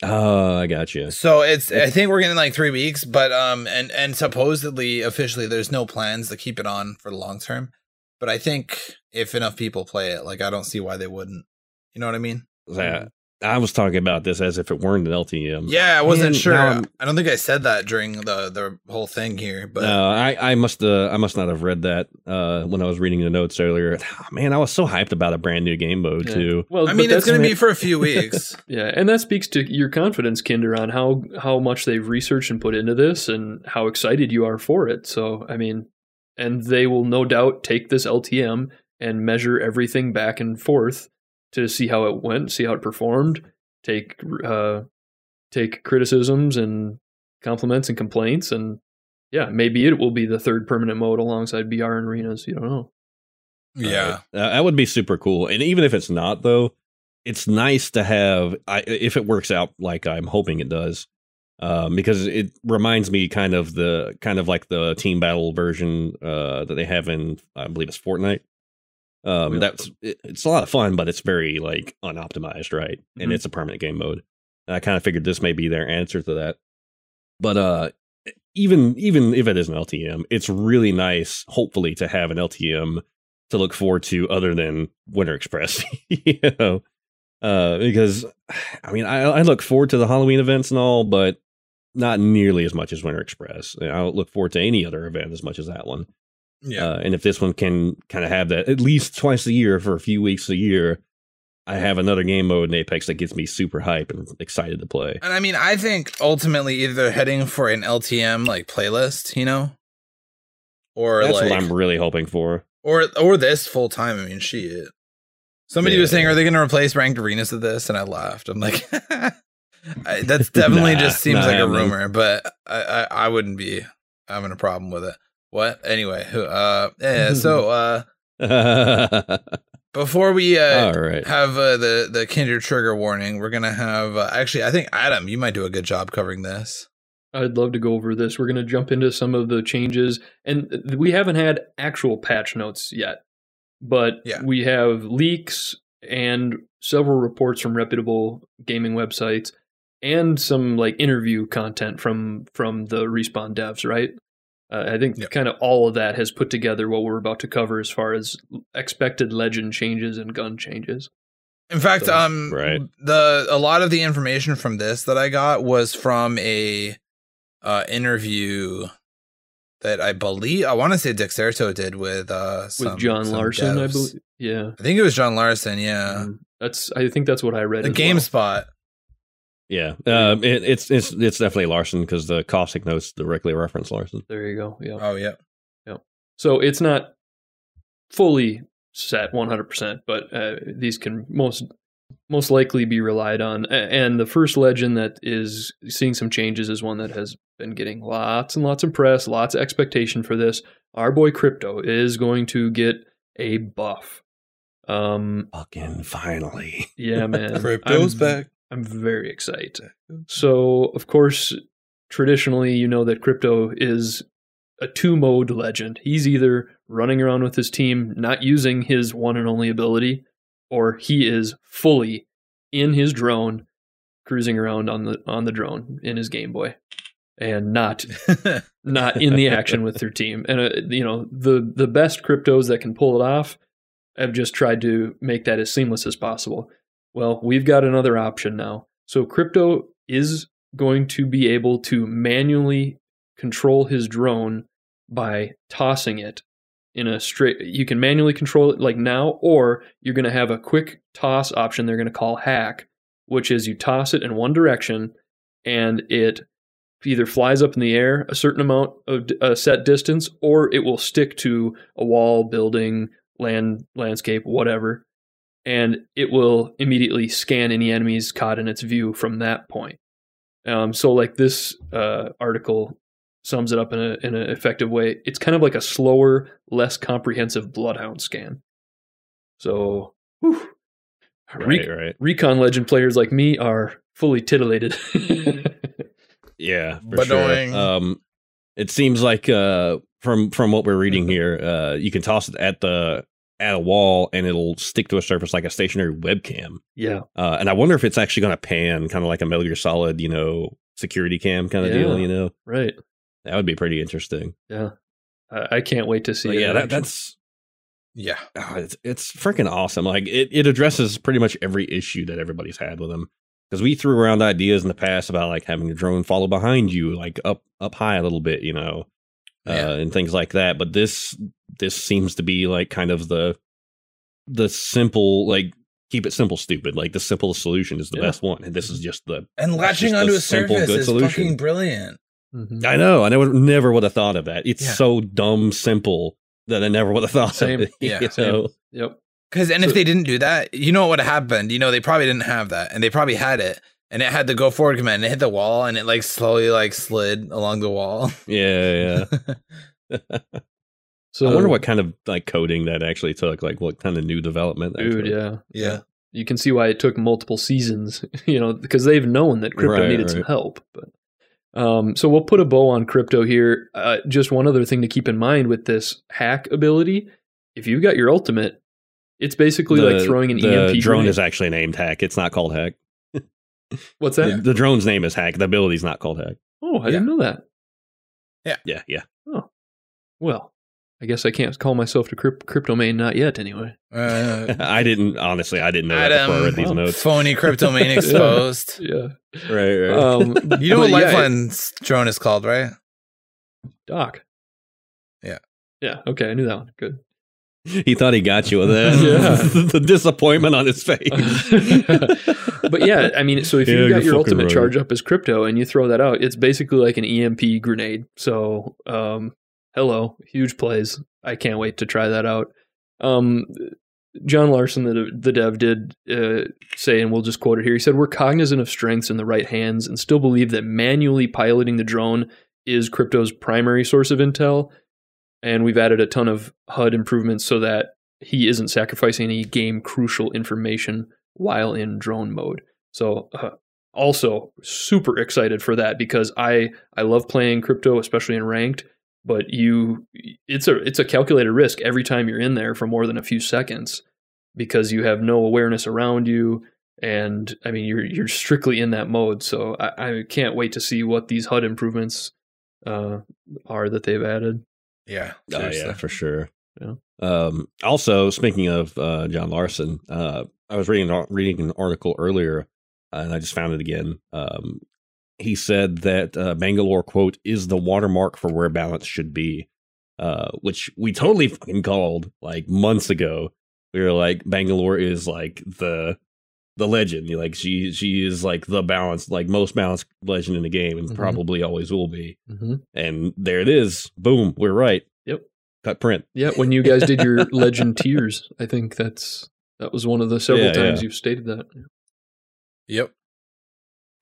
Oh, I got you. So it's. I think we're getting like three weeks, but um, and and supposedly officially, there's no plans to keep it on for the long term. But I think if enough people play it, like I don't see why they wouldn't. You know what I mean? I was talking about this as if it weren't an LTM. Yeah, I wasn't Man, sure. I'm- don't think I said that during the the whole thing here, but no, I, I must uh, I must not have read that uh, when I was reading the notes earlier. Man, I was so hyped about a brand new game mode Yeah. too. Well, I mean, it's going to be for a few weeks. Yeah, and that speaks to your confidence, Kinder, on how how much they've researched and put into this, and how excited you are for it. So, I mean, and they will no doubt take this LTM and measure everything back and forth to see how it went, see how it performed, take uh, take criticisms and compliments and complaints, and yeah, maybe it will be the third permanent mode alongside BR and arenas. You don't know. yeah, Uh, that would be super cool. And even if it's not, though, it's nice to have. I, if it works out like I'm hoping it does, um, because it reminds me kind of the kind of like the team battle version uh, that they have in I believe it's Fortnite. Um, that's it, it's a lot of fun, but it's very like unoptimized, right? And Mhm. it's a permanent game mode. And I kind of figured this may be their answer to that. But uh, even even if it is an LTM, it's really nice, hopefully, to have an LTM to look forward to other than Winter Express. you know, uh, because I mean, I, I look forward to the Halloween events and all, but not nearly as much as Winter Express. I don't look forward to any other event as much as that one. Yeah. Uh, and if this one can kind of have that at least twice a year for a few weeks a year, I have another game mode in Apex that gets me super hype and excited to play. And I mean, I think ultimately either they're heading for an LTM like playlist, you know, or That's like, what I'm really hoping for. or or this full time. I mean, shit. Somebody was saying, "Are they going to replace ranked arenas with this?" And I laughed. I'm like, I, "That's definitely Nah, just seems not like a rumor," but I, I I wouldn't be having a problem with it. What? Anyway, uh, yeah. So uh, before we uh right. have uh, the the Kinder trigger warning, we're gonna have uh, actually. I think Adam, you might do a good job covering this. I'd love to go over this. We're going to jump into some of the changes, and we haven't had actual patch notes yet, but Yeah. we have leaks and several reports from reputable gaming websites, and some like interview content from from the respawn devs. Right? Uh, I think Yeah. kind of all of that has put together what we're about to cover as far as expected legend changes and gun changes. In fact, So, um, right. the a lot of the information from this that I got was from a uh interview that I believe I want to say Dexerto did with uh some, With John some Larson, I believe. Yeah, I think it was John Larson. Yeah, Um, that's. I think that's what I read. the as well. GameSpot. Yeah, um, it, it's it's it's definitely Larson because the caustic notes directly reference Larson. There you go. Yeah. Oh yeah, Yeah. So it's not fully set 100%, but uh, these can most most likely be relied on. And the first legend that is seeing some changes is one that has been getting lots and lots of press, lots of expectation for this. Our boy Crypto is going to get a buff. Um, Fucking finally. yeah, man. Crypto's I'm- back. I'm very excited. So, of course, traditionally, you know that Crypto is a two mode legend. He's either running around with his team, not using his one and only ability, or he is fully in his drone, cruising around on the on the drone in his Game Boy, and not not in the action with their team. And uh, you know the the best cryptos that can pull it off. have just tried to make that as seamless as possible. Well, we've got another option now. So crypto is going to be able to manually control his drone by tossing it in a straight you can manually control it like now or you're going to have a quick toss option they're going to call hack which is you toss it in one direction and it either flies up in the air a certain amount of a set distance or it will stick to a wall building land landscape whatever and it will immediately scan any enemies caught in its view from that point um, so like this uh, article sums it up in, a, in an effective way. It's kind of like a slower, less comprehensive bloodhound scan. So, whew, Right, Re- right. recon legend players like me are fully titillated. Yeah, for Badoing. sure. Um, it seems like uh, from from what we're reading here, uh, you can toss it at the at a wall and it'll stick to a surface like a stationary webcam. yeah, Uh, and I wonder if it's actually going to pan, kind of like a Metal Gear Solid, you know, security cam kind of Yeah. deal. You know, right. that would be pretty interesting. Yeah, I, I can't wait to see. But yeah, that, that's Yeah. oh, it's it's freaking awesome. Like it, it addresses pretty much every issue that everybody's had with them. Because we threw around ideas in the past about like having a drone follow behind you, like up up high a little bit, you know, uh, Yeah. and things like that. But this this seems to be like kind of the the simple like keep it simple, stupid. Like the simplest solution is the Yeah. best one, and this is just the. And latching onto a simple, surface good is solution. fucking brilliant. Mhm. I know, I never never would have thought of that. It's Yeah. so dumb simple that I never would have thought Same. of it. Yeah, you same. know? Yep. Because and So- if they didn't do that, you know what would have happened? You know, they probably didn't have that, and they probably had it, and it had the go forward command. And it hit the wall, and it like slowly like slid along the wall. Yeah, yeah. So I wonder what kind of like coding that actually took, like what kind of new development. dude. took. Yeah, yeah, you can see why it took multiple seasons, you know, because they've known that crypto Right, needed some help. But um, so we'll put a bow on crypto here. Uh, just one other thing to keep in mind with this hack ability: if you've got your ultimate, it's basically like throwing an the EMP. drone grenade. is actually named Hack. It's not called Hack. What's that? the drone's name is Hack. The ability's not called Hack. Oh, I didn't know that. Yeah, yeah. Yeah. Oh, well, I guess I can't call myself a crypt- crypto main not yet. Anyway, uh, I didn't honestly. I didn't know that before I read these notes. phony crypto main exposed. yeah. Right, right. Um, You know what but yeah, Lifeline's drone is called, right? Doc. Yeah. Yeah. Okay, I knew that one. Good. he thought he got you with that. Yeah. the disappointment on his face. but yeah, I mean, so if Yeah, you you're got your ultimate right. charge up as crypto and you throw that out, it's basically like an EMP grenade. So, um, hello, huge plays. I can't wait to try that out. Um, John Larson, the the dev, did uh, say, and we'll just quote it here. He said, "We're cognizant of strengths in the right hands and still believe that manually piloting the drone is crypto's primary source of intel." And we've added a ton of HUD improvements so that he isn't sacrificing any game crucial information while in drone mode. So uh, also super excited for that because I I love playing crypto especially in ranked but you it's a it's a calculated risk every time you're in there for more than a few seconds because you have no awareness around you and I mean you're you're strictly in that mode so I, I can't wait to see what these HUD improvements uh, are that they've added. Yeah. Oh yeah, for sure. Yeah. Um, also, speaking of uh, John Larson, uh, I was reading an- reading an article earlier, uh, and I just found it again. Um, he said that uh, Bangalore quote is the watermark for where balance should be, uh, which we totally fucking called like months ago. We were like, Bangalore is like the the legend. Like she she is like the balance, like most balanced legend in the game, and Mhm. probably always will be. Mm-hmm. And there it is. Boom, we're right. Yep. Cut print. Yeah, when you guys did your legend tiers, I think that's that was one of the several Yeah, times yeah. you've stated that. Yep.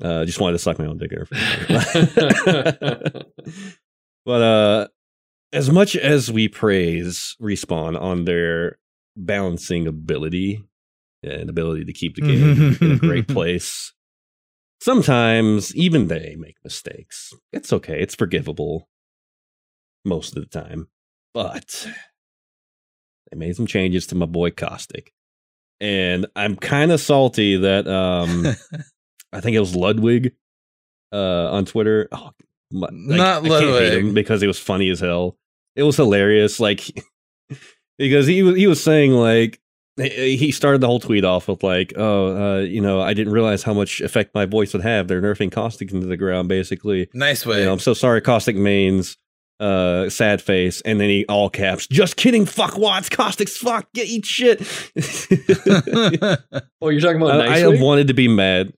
Uh, just wanted to suck my own dick there. but uh, as much as we praise Respawn on their balancing ability and ability to keep the game in a great place, sometimes even they make mistakes. It's okay. It's forgivable most of the time. But they made some changes to my boy Caustic. And I'm kind of salty that um I think it was Ludwig uh, on Twitter. Oh, my, like, Not I can't hate him Ludwig. because it was funny as hell. It was hilarious, like because he was he was saying like he he started the whole tweet off with like, "Oh, uh, you know, I didn't realize how much effect my voice would have. They're nerfing caustic into the ground, basically. Nice way. You know, I'm so sorry, caustic mains." Uh, sad face, and then he all caps. Just kidding, fuck Watts, caustics, fuck, get eat shit. Oh, you're talking about I, nice I have wanted to be mad.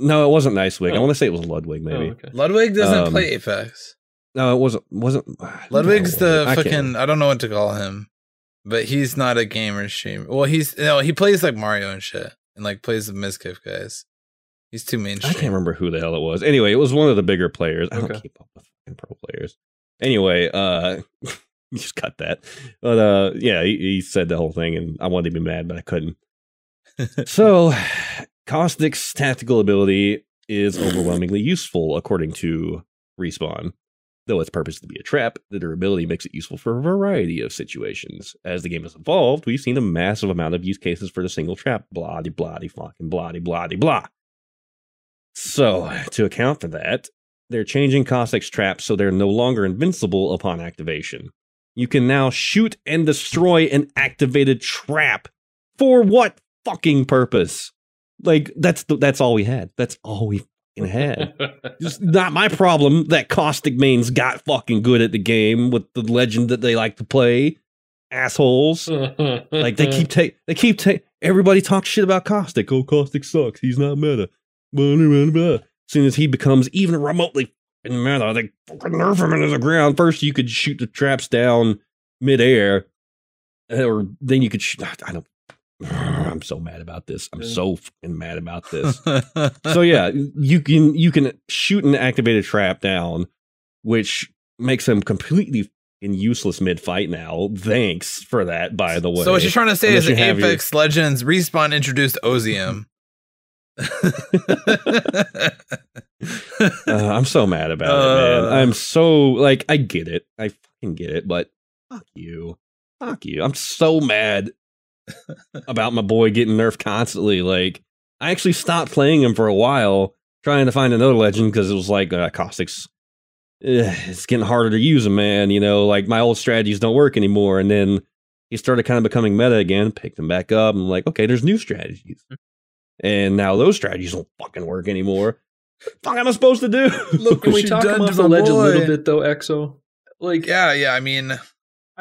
No, it wasn't NiceWigg. I Oh. want to say it was Ludwig, maybe. Oh, okay. Ludwig doesn't Um, play Apex. No, it wasn't. Wasn't Ludwig's the I can't fucking. I don't know what to call him, but he's not a gamer streamer. Well, he's no, he plays like Mario and shit, and like plays the Mizkif guys. He's too mainstream. I can't remember who the hell it was. Anyway, it was one of the bigger players. I don't keep up with fucking pro players. Anyway, uh, you just cut that. But uh, yeah, he, he said the whole thing, and I wanted to be mad, but I couldn't. so, Caustic's tactical ability is overwhelmingly useful, according to Respawn. Though its purpose is to be a trap, the durability makes it useful for a variety of situations. As the game has evolved, we've seen a massive amount of use cases for the single trap. Blah, de, blah, de, fucking blah, de, blah, de, blah. So, to account for that, they're changing Caustic's traps so they're no longer invincible upon activation. You can now shoot and destroy an activated trap. For what fucking purpose? Like that's the, that's all we had. That's all we had. It's not my problem that Caustic Mains got fucking good at the game with the legend that they like to play. Assholes. Like they keep take they keep take everybody talks shit about Caustic. Oh, Caustic sucks. He's not meta. As soon as he becomes even remotely fucking meta, they fucking nerf him into the ground. First, you could shoot the traps down midair, or then you could. Shoot, I don't. I'm so mad about this. I'm so fucking mad about this. so yeah, you can you can shoot an activated trap down, which makes him completely fucking useless mid fight now. Thanks for that, by the way. So what you're trying to say Unless is you have your- Apex Legends respawn introduced Ozium. Uh, I'm so mad about it, man. Uh. I'm so like I get it. I fucking get it, but fuck you. Fuck you. I'm so mad about my boy getting nerfed constantly. Like I actually stopped playing him for a while, trying to find another legend because it was like uh, Caustics. eh, It's getting harder to use him, man. You know, like my old strategies don't work anymore. And then he started kind of becoming meta again. Picked him back up. I'm like, okay, there's new strategies, and now those strategies don't fucking work anymore. Fuck, am I supposed to do? Look Can we you talk about to the my ledge a little bit though, Exo? Like, yeah, yeah. I mean,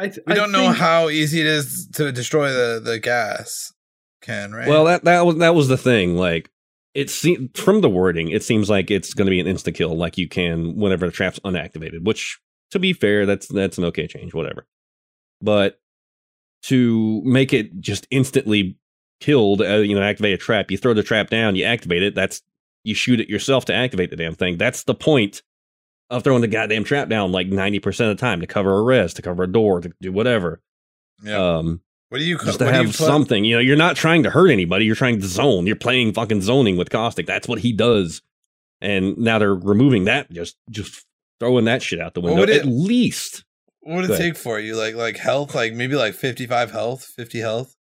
I th- we don't know think- how easy it is to destroy the the gas can, right? Well, that that was that was the thing. Like it seems from the wording, it seems like it's going to be an insta kill, like you can whenever the trap's unactivated. Which, to be fair, that's that's an okay change, whatever. But to make it just instantly killed, uh, you know, activate a trap, you throw the trap down, you activate it. That's you shoot it yourself to activate the damn thing. That's the point of throwing the goddamn trap down like ninety percent of the time to cover a res, to cover a door, to do whatever. yeah. Um, what do you co- just to what have something. You know, you're not trying to hurt anybody. You're trying to zone. You're playing fucking zoning with Caustic. That's what he does. And now they're removing that. Just just throwing that shit out the What window. would it- At least What would it take for you? Like like health, like maybe like fifty five health, fifty health.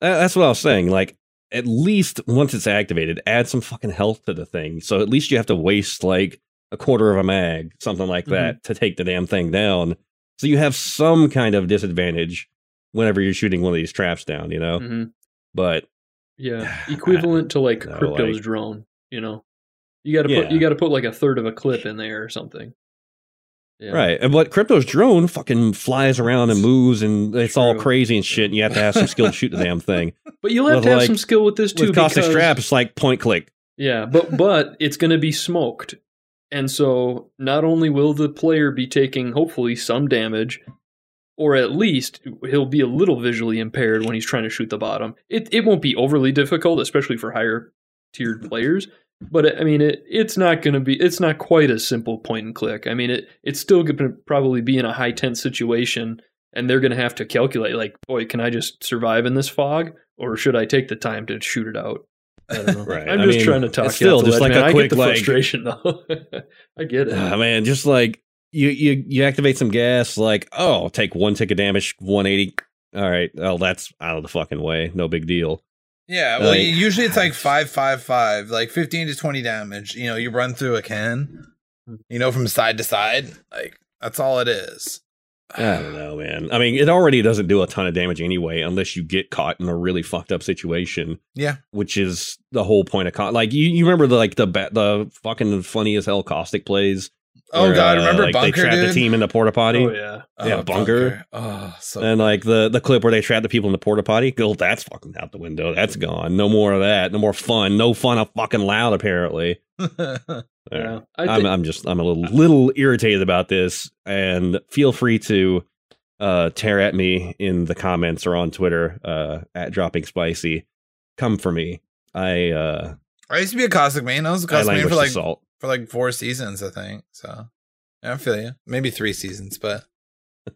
That's what I was saying. Like at least once it's activated, add some fucking health to the thing. So at least you have to waste like a quarter of a mag, something like that, to take the damn thing down. So you have some kind of disadvantage whenever you're shooting one of these traps down. You know, Mhm. but Yeah, equivalent to like crypto's like- drone. You know, you got to put you got to put like a third of a clip in there or something. Yeah. Right. And but Crypto's drone fucking flies around and moves and it's all crazy and shit. And you have to have some skill to shoot the damn thing. But you'll have With, to have like- some skill with this too. With Caustic because- Strap, it's like point click. Yeah, but but it's going to be smoked, and so not only will the player be taking hopefully some damage, or at least he'll be a little visually impaired when he's trying to shoot the bottom. It it won't be overly difficult, especially for higher tiered players. But I mean, it it's not going to be it's not quite a simple point and click. I mean, it it's still going to probably be in a high tense situation, and they're going to have to calculate like, boy, can I just survive in this fog, or should I take the time to shoot it out? I don't know. Right. I'm I just mean, trying to talk. it's still out the just ledge, like man. a I quick, get the like- frustration though. I get it. Ah, man, just like you, you you activate some gas, like, oh, take one tick of damage, 180. All right. Oh, that's out of the fucking way. No big deal. Yeah, well, Like- usually it's like five, five, five, like fifteen to twenty damage. You know, you run through a can, you know, from side to side. Like that's all it is. I don't know, man. I mean, it already doesn't do a ton of damage anyway, unless you get caught in a really fucked up situation. Yeah. which is the whole point of. Like you, you remember the like the ba- the fucking funny as hell caustic plays. Oh where, god, uh, remember like, bunker They trapped dude? the team in the porta potty. Oh yeah. yeah, bunker. Oh, so And like the the clip where they trapped the people in the porta potty, go that's fucking out the window. That's gone. No more of that. No more fun. No fun of fucking loud. Apparently. Yeah. I I'm thi- I'm just I'm a little little irritated about this, and feel free to uh tear at me in the comments or on Twitter uh at dropping spicy. Come for me. I uh I used to be a caustic main. I was a I caustic main for like assault. For like four seasons, I think. So yeah, I feel you. Maybe three seasons, but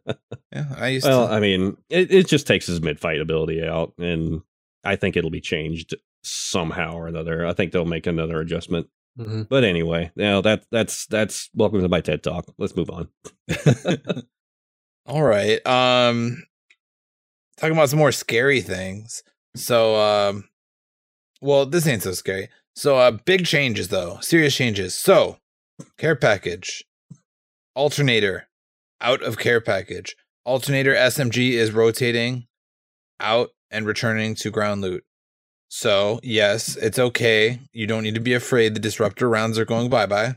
yeah, I used Well, to. I mean, it, it just takes his mid fight ability out, and I think it'll be changed somehow or another. I think they'll make another adjustment. Mhm. But anyway, now that that's that's welcome to my TED talk. Let's move on. All right. Um talking about some more scary things. So um well, this ain't so scary. So uh big changes though. Serious changes. So care package. Alternator out of care package. Alternator SMG is rotating out and returning to ground loot. So, yes, it's okay. You don't need to be afraid the disruptor rounds are going bye-bye.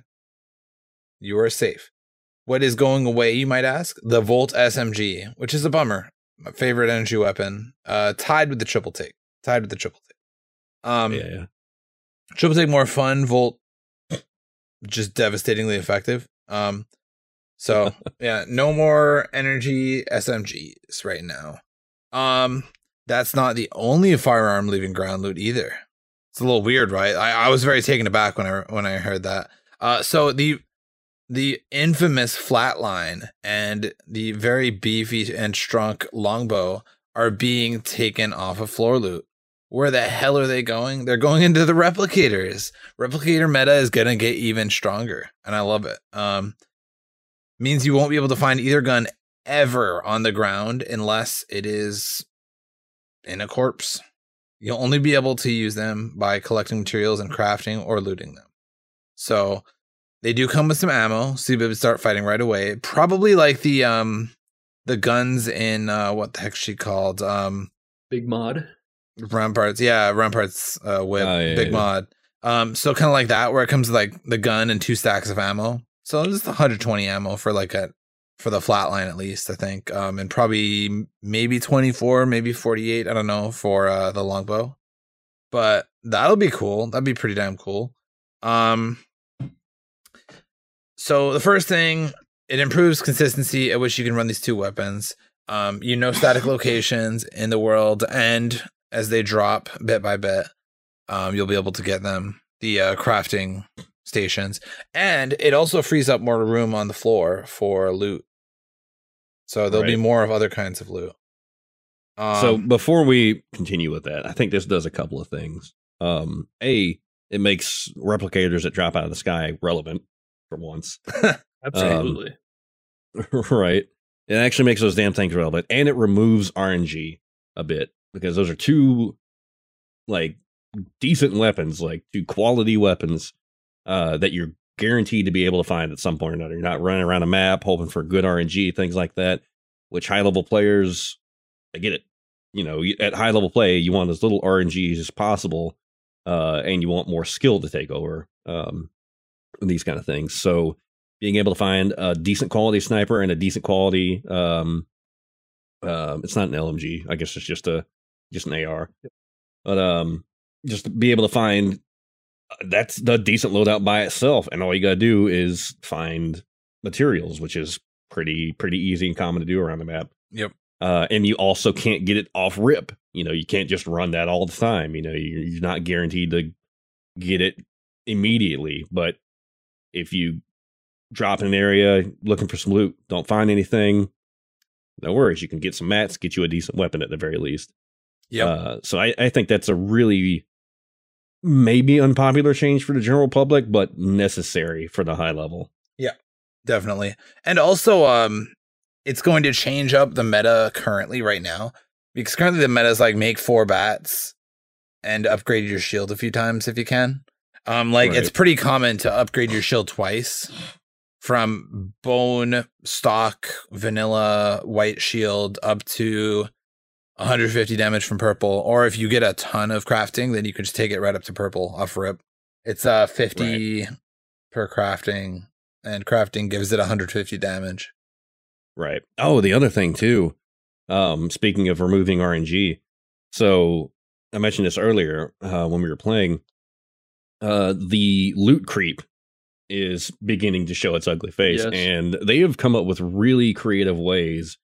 You are safe. What is going away, you might ask? The Volt SMG, which is a bummer. My favorite energy weapon. Uh tied with the triple take. Tied with the triple take. Um yeah, yeah. Triple take more fun, Volt just devastatingly effective. Um so yeah, no more energy SMGs right now. Um that's not the only firearm leaving ground loot either. It's a little weird, right? I, I was very taken aback when I when I heard that. Uh so the the infamous flatline and the very beefy and strunk longbow are being taken off of floor loot. Where the hell are they going? They're going into the replicators. Replicator meta is gonna get even stronger, and I love it. Um, means you won't be able to find either gun ever on the ground unless it is in a corpse. You'll only be able to use them by collecting materials and crafting or looting them. So they do come with some ammo, so to start fighting right away. Probably like the um the guns in uh what the heck she called? Um Big Maude. Ramparts, yeah, Ramparts uh whip, Oh, yeah, big yeah. mod. Um so kind of like that where it comes with like the gun and two stacks of ammo. So just 120 ammo for like a for the flatline at least, I think. Um and probably maybe 24, maybe 48, I don't know, for uh the longbow. But that'll be cool. That'd be pretty damn cool. Um so the first thing, it improves consistency at which you can run these two weapons. Um, you know static locations in the world, and as they drop bit by bit, um, you'll be able to get them the uh, crafting stations, and it also frees up more room on the floor for loot. So there'll be more of other kinds of loot. Um, so before we continue with that, I think this does a couple of things. Um, a, it makes replicators that drop out of the sky relevant for once. Absolutely. right. It actually makes those damn things relevant, and it removes RNG a bit because those are two like decent weapons, like two quality weapons uh, that you're guaranteed to be able to find at some point or another. You're not running around a map hoping for good RNG, things like that. Which high level players, I get it. You know, at high level play, you want as little RNG as possible, uh, and you want more skill to take over um, these kind of things. So being able to find a decent quality sniper and a decent quality um um it's not an LMG I guess it's just a just an AR but um just to be able to find uh, that's the decent loadout by itself and all you got to do is find materials which is pretty pretty easy and common to do around the map Yep. uh and you also can't get it off rip you know you can't just run that all the time you know you're, you're not guaranteed to get it immediately but if you drop in an area looking for some loot, don't find anything, no worries. You can get some mats, get you a decent weapon at the very least. Yep. Uh, so I, I think that's a really maybe unpopular change for the general public, but necessary for the high level. Yeah, definitely and also um it's going to change up the meta currently right now because currently the meta is like make four bats and upgrade your shield a few times if you can um like it's pretty common to upgrade your shield twice from bone, stock, vanilla, white shield up to 150 damage from purple. Or if you get a ton of crafting, then you can just take it right up to purple off rip. It's uh 50 per crafting, and crafting gives it 150 damage. Right. Oh, the other thing too. Um, speaking of removing RNG, so I mentioned this earlier uh, when we were playing. Uh, the loot creep is beginning to show its ugly face, Yes. and they have come up with really creative ways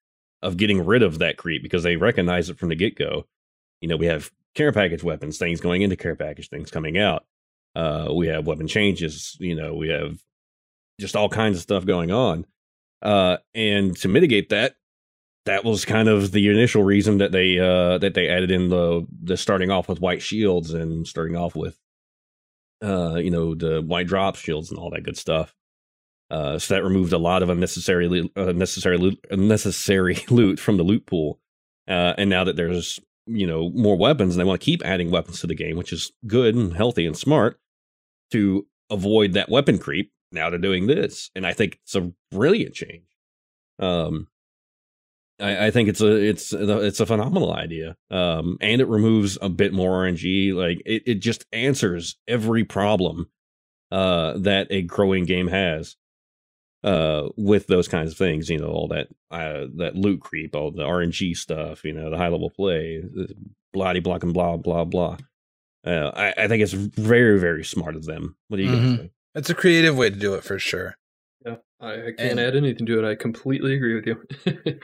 of getting rid of that creep because they recognize it from the get go. You know, we have care package weapons, things going into care package, things coming out. Uh, we have weapon changes. You know, we have just all kinds of stuff going on. Uh, and to mitigate that, that was kind of the initial reason that they uh, that they added in the the starting off with white shields and starting off with uh, you know the white drop shields and all that good stuff. Uh, so that removed a lot of unnecessary unnecessary loot, unnecessary loot from the loot pool. Uh, and now that there's you know more weapons, and they want to keep adding weapons to the game, which is good and healthy and smart to avoid that weapon creep. Now they're doing this, and I think it's a brilliant change. Um, I, I think it's a it's it's a phenomenal idea. Um, and it removes a bit more RNG. Like it, it just answers every problem uh that a growing game has uh with those kinds of things you know all that uh that loot creep all the rng stuff you know the high level play bloody block and blah blah blah uh I, I think it's very very smart of them what do you guys Mhm. think It's a creative way to do it for sure. Yeah, I, I can't And- add anything to it. I completely agree with you.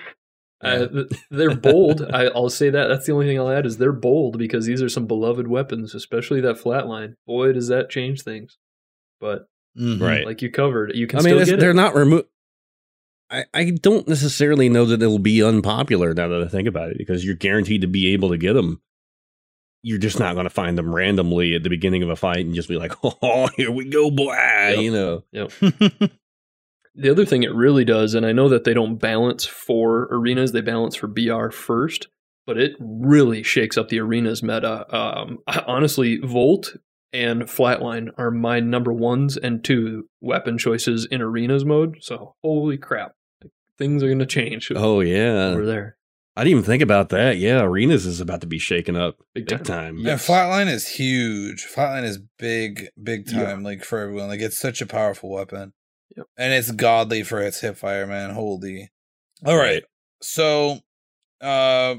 uh, they're bold. I, I'll say that. That's the only thing I'll add is they're bold because these are some beloved weapons, especially that flatline. Boy, does that change things. But Mhm. Right. like you covered, you can I mean, still get they're it. not remo I, I don't necessarily know that it'll be unpopular now that I think about it because you're guaranteed to be able to get them. You're just not going to find them randomly at the beginning of a fight and just be like, "Oh, here we go, boy!" You know, The other thing it really does, and I know that they don't balance for arenas, they balance for BR first, but it really shakes up the arenas meta. Um, honestly, Volt and Flatline are my number ones and two weapon choices in arenas mode. So, holy crap, things are going to change oh yeah, over there. I didn't even think about that. Yeah, arenas is about to be shaken up Big big time. time. Yeah, Flatline is huge. Flatline is big, big Yeah. time, like for everyone. Like it's such a powerful weapon. Yep. And it's godly for its hip fire, man. Holy. All right. Right. So uh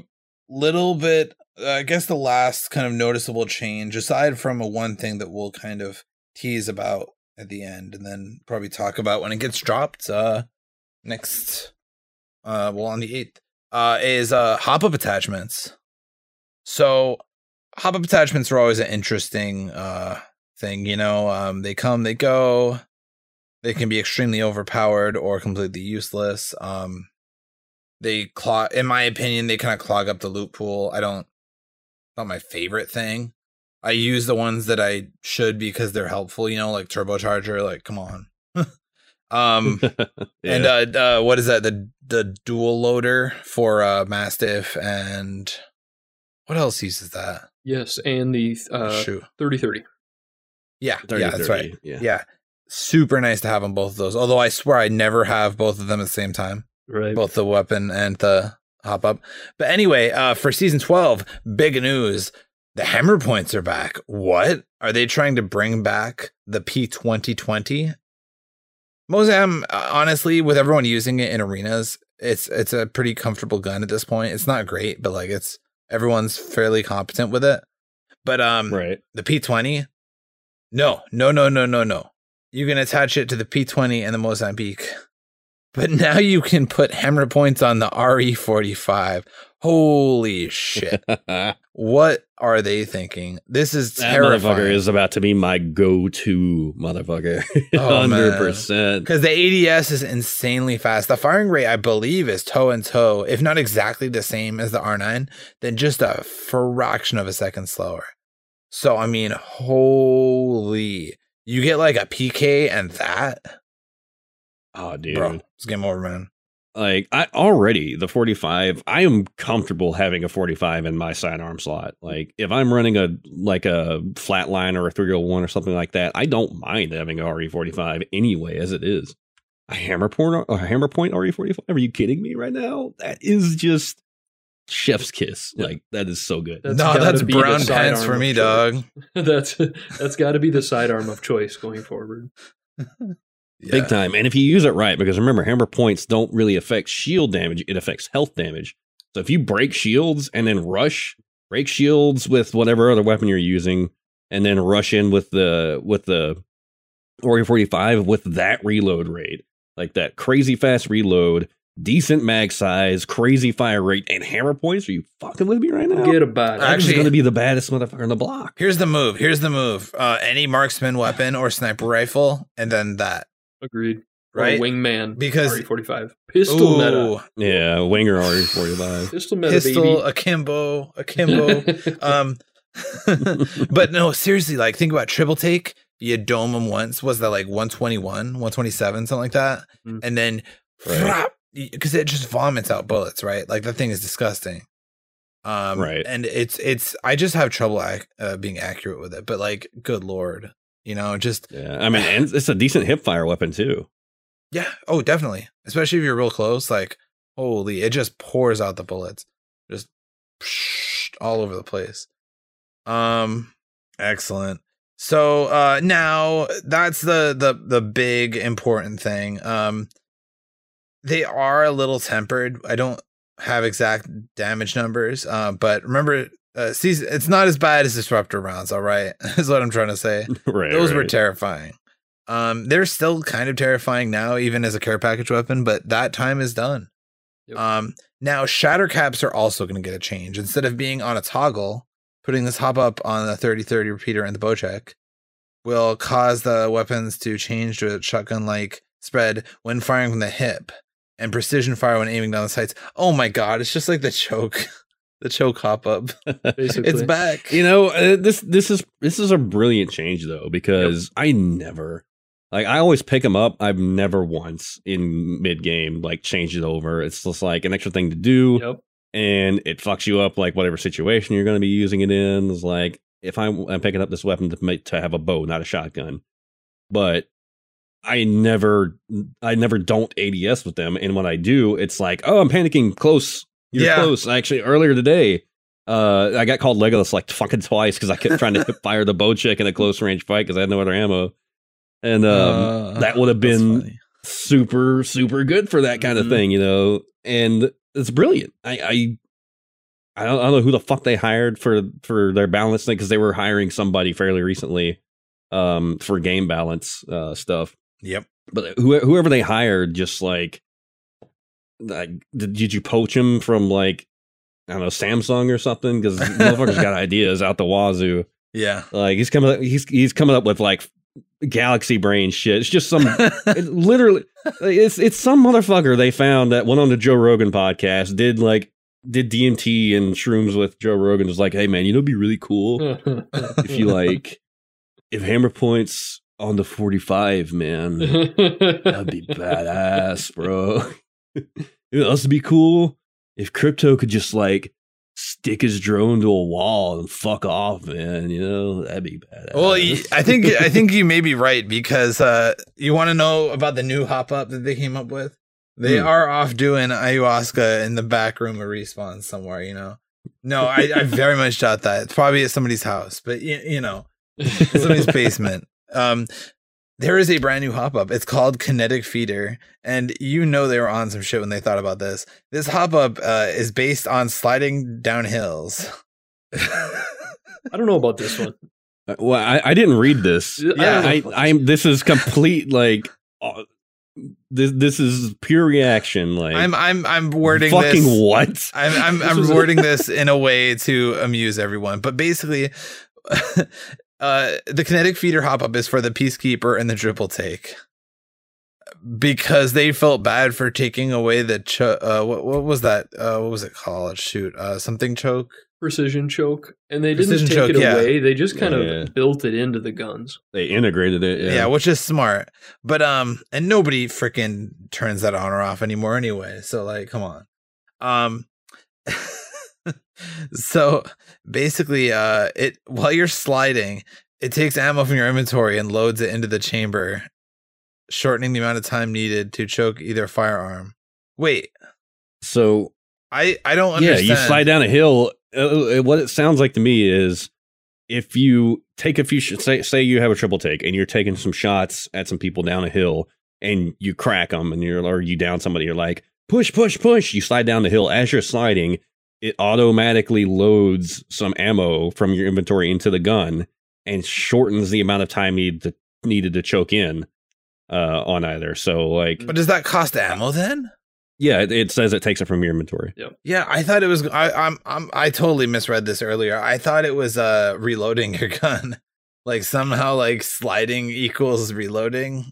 little bit I guess the last kind of noticeable change, aside from a one thing that we'll kind of tease about at the end and then probably talk about when it gets dropped uh next uh well on the eighth uh is uh hop up attachments. So hop up attachments are always an interesting uh thing, you know. Um they come, they go. They can be extremely overpowered or completely useless. Um they clog in my opinion, they kind of clog up the loot pool. I don't not my favorite thing. I use the ones that I should because they're helpful, you know, like turbocharger, like come on. um Yeah. and uh, uh what is that? The the dual loader for uh Mastiff and what else uses that? Yes, and the uh, Shoot. 3030. Yeah, 30, yeah, that's 30, right. Yeah. Yeah. Super nice to have on both of those. Although I swear I never have both of them at the same time. Right. Both the weapon and the hop up. But anyway, uh for season 12, big news. The hammer points are back. What? Are they trying to bring back the P2020? Mozam, uh, honestly, with everyone using it in arenas, it's it's a pretty comfortable gun at this point. It's not great, but like it's everyone's fairly competent with it. But um Right. the P20? No, no, no, no, no, no. You can attach it to the P20 and the Mozambique. But now you can put hammer points on the RE45. Holy shit. what are they thinking? This is That terrifying. motherfucker is about to be my go-to motherfucker. Oh. Hundred percent. Because the ADS is insanely fast. The firing rate, I believe, is toe and toe, if not exactly the same as the R9, then just a fraction of a second slower. So, I mean, holy. You get like a PK and that? Oh, dude. Bro, it's game over, man. Like I already the 45, I am comfortable having a 45 in my sidearm slot. Like if I'm running a like a flatline or a 301 or something like that, I don't mind having a RE45 anyway as it is. a hammer point, a hammer point RE45. Are you kidding me right now? That is just chef's kiss. Yeah. Like that is so good. That's no, that's brown pants for me, dog. that's that's got to be the sidearm of choice going forward. Big time. And if you use it right, because remember, hammer points don't really affect shield damage, it affects health damage. So if you break shields and then rush, break shields with whatever other weapon you're using, and then rush in with the with the RE45 with that reload rate, like that crazy fast reload, decent mag size, crazy fire rate, and hammer points. Are you fucking with me right now? Forget about it. That is Actually- going to be the baddest motherfucker in the block. Here's the move. Here's the move. Uh, any marksman weapon or sniper rifle, and then that. Agreed. Right? Or wingman. Because- RE45. Pistol meta. Yeah, Winger Ori 45. Pistol meta, pistol, baby. akimbo, akimbo. um, but no, seriously, like think about triple take. You dome them once. Was that like 121, 127, something like that? Mm. And then, Right. because it just vomits out bullets, right? Like that thing is disgusting. Um, Right. And it's it's. I just have trouble ac- uh, being accurate with it. But like, good lord, you know, just Yeah, I mean, and it's a decent hip fire weapon too. yeah. Oh, definitely. Especially if you're real close. Like, holy, it just pours out the bullets, just all over the place. Um, excellent. So uh now that's the the the big important thing. Um, they are a little tempered. I don't have exact damage numbers. Uh, but remember. Uh, see, it's not as bad as disruptor rounds, all right. is what I'm trying to say right. those were terrifying. Um, they're still kind of terrifying now, even as a care package weapon, but that time is done. Yep. Um, now shatter caps are also going to get a change. Instead of being on a toggle, putting this hop up on the 30-30 repeater and the Bocek will cause the weapons to change to a shotgun-like spread when firing from the hip and precision fire when aiming down the sights. Oh my god, it's just like the choke, the choke hop up. Basically. It's back. You know, uh, this this is this is a brilliant change though because I never like I always pick them up. I've never once in mid game like changed it over. It's just like an extra thing to do, Yep. and it fucks you up like whatever situation you're going to be using it in. Is like if I'm, I'm picking up this weapon to make to have a bow, not a shotgun, but I never I never don't ADS with them, and when I do, it's like oh I'm panicking close. You're Yeah. close. Actually, earlier today, uh, I got called Legolas like fucking twice because I kept trying to fire the Bocek in a close range fight because I had no other ammo, and um, Uh, that would have been super super good for that kind of Mhm. thing, you know. And it's brilliant. I I I don't, I don't know who the fuck they hired for for their balance thing because they were hiring somebody fairly recently um for game balance uh stuff. Yep. But who, whoever they hired just like like did, did you poach him from like I don't know Samsung or something because motherfucker's got ideas out the wazoo. Yeah. Like he's coming up, he's he's coming up with like galaxy brain shit. It's just some it literally it's it's some motherfucker they found that went on the Joe Rogan podcast, did like did DMT and shrooms with Joe Rogan. Was like, hey man, you know, it'd be really cool if you like if hammer points on the forty five, man. That'd be badass, bro. Else would be cool if crypto could just like stick his drone to a wall and fuck off, man. You know, that'd be bad. Well, I think I think you may be right because uh, you want to know about the new hop up that they came up with. They Hmm. are off doing ayahuasca in the back room of respawn somewhere. You know, no, I, I very much doubt that. It's probably at somebody's house, but you, you know, somebody's basement. Um, there is a brand new hop up. It's called Kinetic Feeder, and you know they were on some shit when they thought about this. This hop up uh, is based on sliding down hills. I don't know about this one. Uh, well, I, I didn't read this. Yeah, Yeah, I I. I'm. This is complete like. Uh, this this is pure reaction. Like I'm I'm I'm wording fucking this. what? I'm I'm, I'm wording this in a way to amuse everyone, but basically, uh, the kinetic feeder hop up is for the peacekeeper and the triple take because they felt bad for taking away the cho- uh what what was that uh what was it called shoot uh something choke Precision choke. And they didn't take choke, it yeah. away. They just kind Yeah. of built it into the guns. They integrated it. yeah. Yeah. which is smart but um and nobody freaking turns that on or off anymore anyway so like come on um so basically uh it while you're sliding it takes ammo from your inventory and loads it into the chamber shortening the amount of time needed to choke either firearm. Wait, So I I don't understand. yeah, you slide down a hill. Uh, uh, what it sounds like to me is if you take a few sh- say say you have a triple take and you're taking some shots at some people down a hill and you crack them and you're or you down somebody you're like push push push you slide down the hill as you're sliding it automatically loads some ammo from your inventory into the gun and shortens the amount of time needed to, needed to choke in uh, on either so like But does that cost ammo then? yeah it, it says it takes it from your inventory Yeah, I thought it was. I, I'm. I'm. I totally misread this earlier. I thought it was uh reloading your gun, like somehow like sliding equals reloading.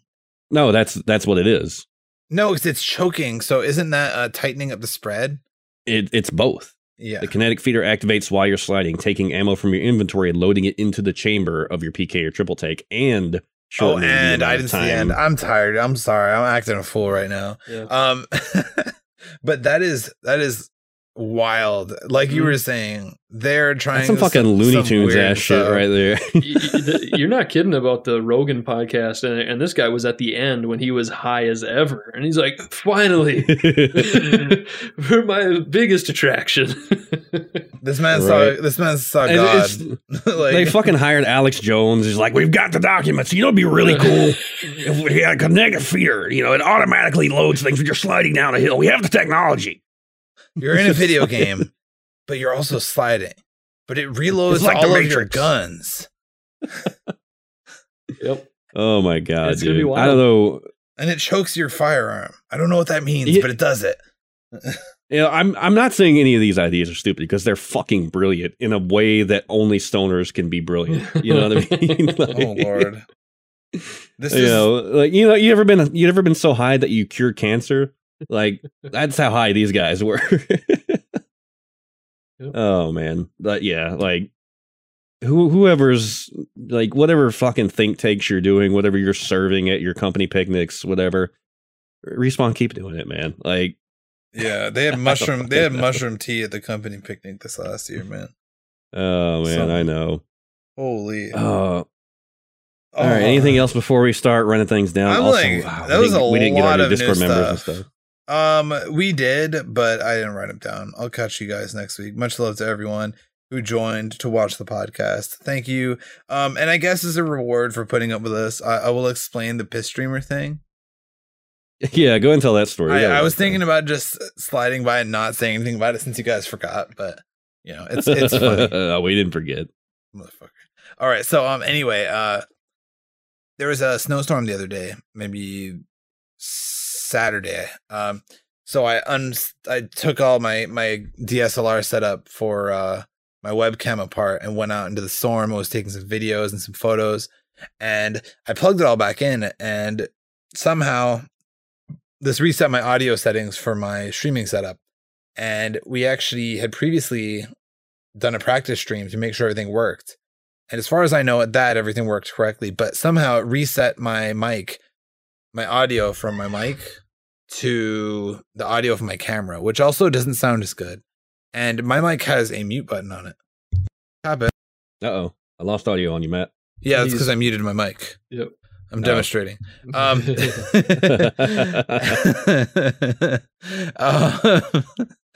no that's that's what it is No, 'cause it's choking. So isn't that uh tightening up the spread? it, it's both Yeah. The kinetic feeder activates while you're sliding, taking ammo from your inventory and loading it into the chamber of your PK or triple take, and Oh, shortening the and amount I didn't see the end. I'm tired. I'm sorry. I'm acting a fool right now. Yeah. Um, but that is that is wild. Like you Mhm. were saying, they're trying That's some fucking Looney some Tunes weird ass shit right there. Y- y- the- You're not kidding about the Rogan podcast, and, and this guy was at the end when he was high as ever, and he's like, "Finally, for my biggest attraction." This man Right. saw. This man saw And God. it's- like, they fucking hired Alex Jones. He's like, we've got the documents. You know, it'd be really cool if we had a kinetic feeder. You know, it automatically loads things when you're sliding down a hill. We have the technology. You're in a video game, but you're also sliding. But it reloads It's like all of your guns, yep. Oh my god, It's gonna be dude! I don't know. and it chokes your firearm. I don't know what that means, Yeah. but it does it. You know, I'm I'm not saying any of these ideas are stupid because they're fucking brilliant in a way that only stoners can be brilliant. You know what I mean? Like- Oh lord, this you is know, like you know, you ever been you ever been so high that you cure cancer? Like that's how high these guys were. Oh man, but yeah, like who whoever's like whatever fucking think tanks you're doing, whatever you're serving at your company picnics, whatever. Respawn, keep doing it, man. Like yeah. They had mushroom. They had mushroom tea at the company picnic this last year, man. Oh man, Something. I know. Holy. Uh, all right. Anything else before we start running things down? I'm also, like, wow, that we was didn't, a we didn't get lot our of new new Discord members and stuff. Um, we did, but I didn't write them down. I'll catch you guys next week. Much love to everyone who joined to watch the podcast. Thank you. Um, and I guess as a reward for putting up with us, I, I will explain the piss streamer thing. Yeah, go and tell that story. I, That I was thinking about just sliding by and not saying anything about it since you guys forgot, but you know, it's it's funny. we didn't forget. motherfucker. All right, so um anyway, uh there was a snowstorm the other day, maybe Saturday. Um so I un I took all my my DSLR setup for uh my webcam apart and went out into the storm. I was taking some videos and some photos and I plugged it all back in and somehow this reset my audio settings for my streaming setup. And we actually had previously done a practice stream to make sure everything worked. And as far as I know, at that everything worked correctly, but somehow it reset my mic, my audio from my mic to the audio from my camera, which also doesn't sound as good. And my mic has a mute button on it. Tap. Uh oh, I lost audio on you, Matt. Yeah, that's because I muted my mic. Yep. I'm Oh. demonstrating. Um, uh,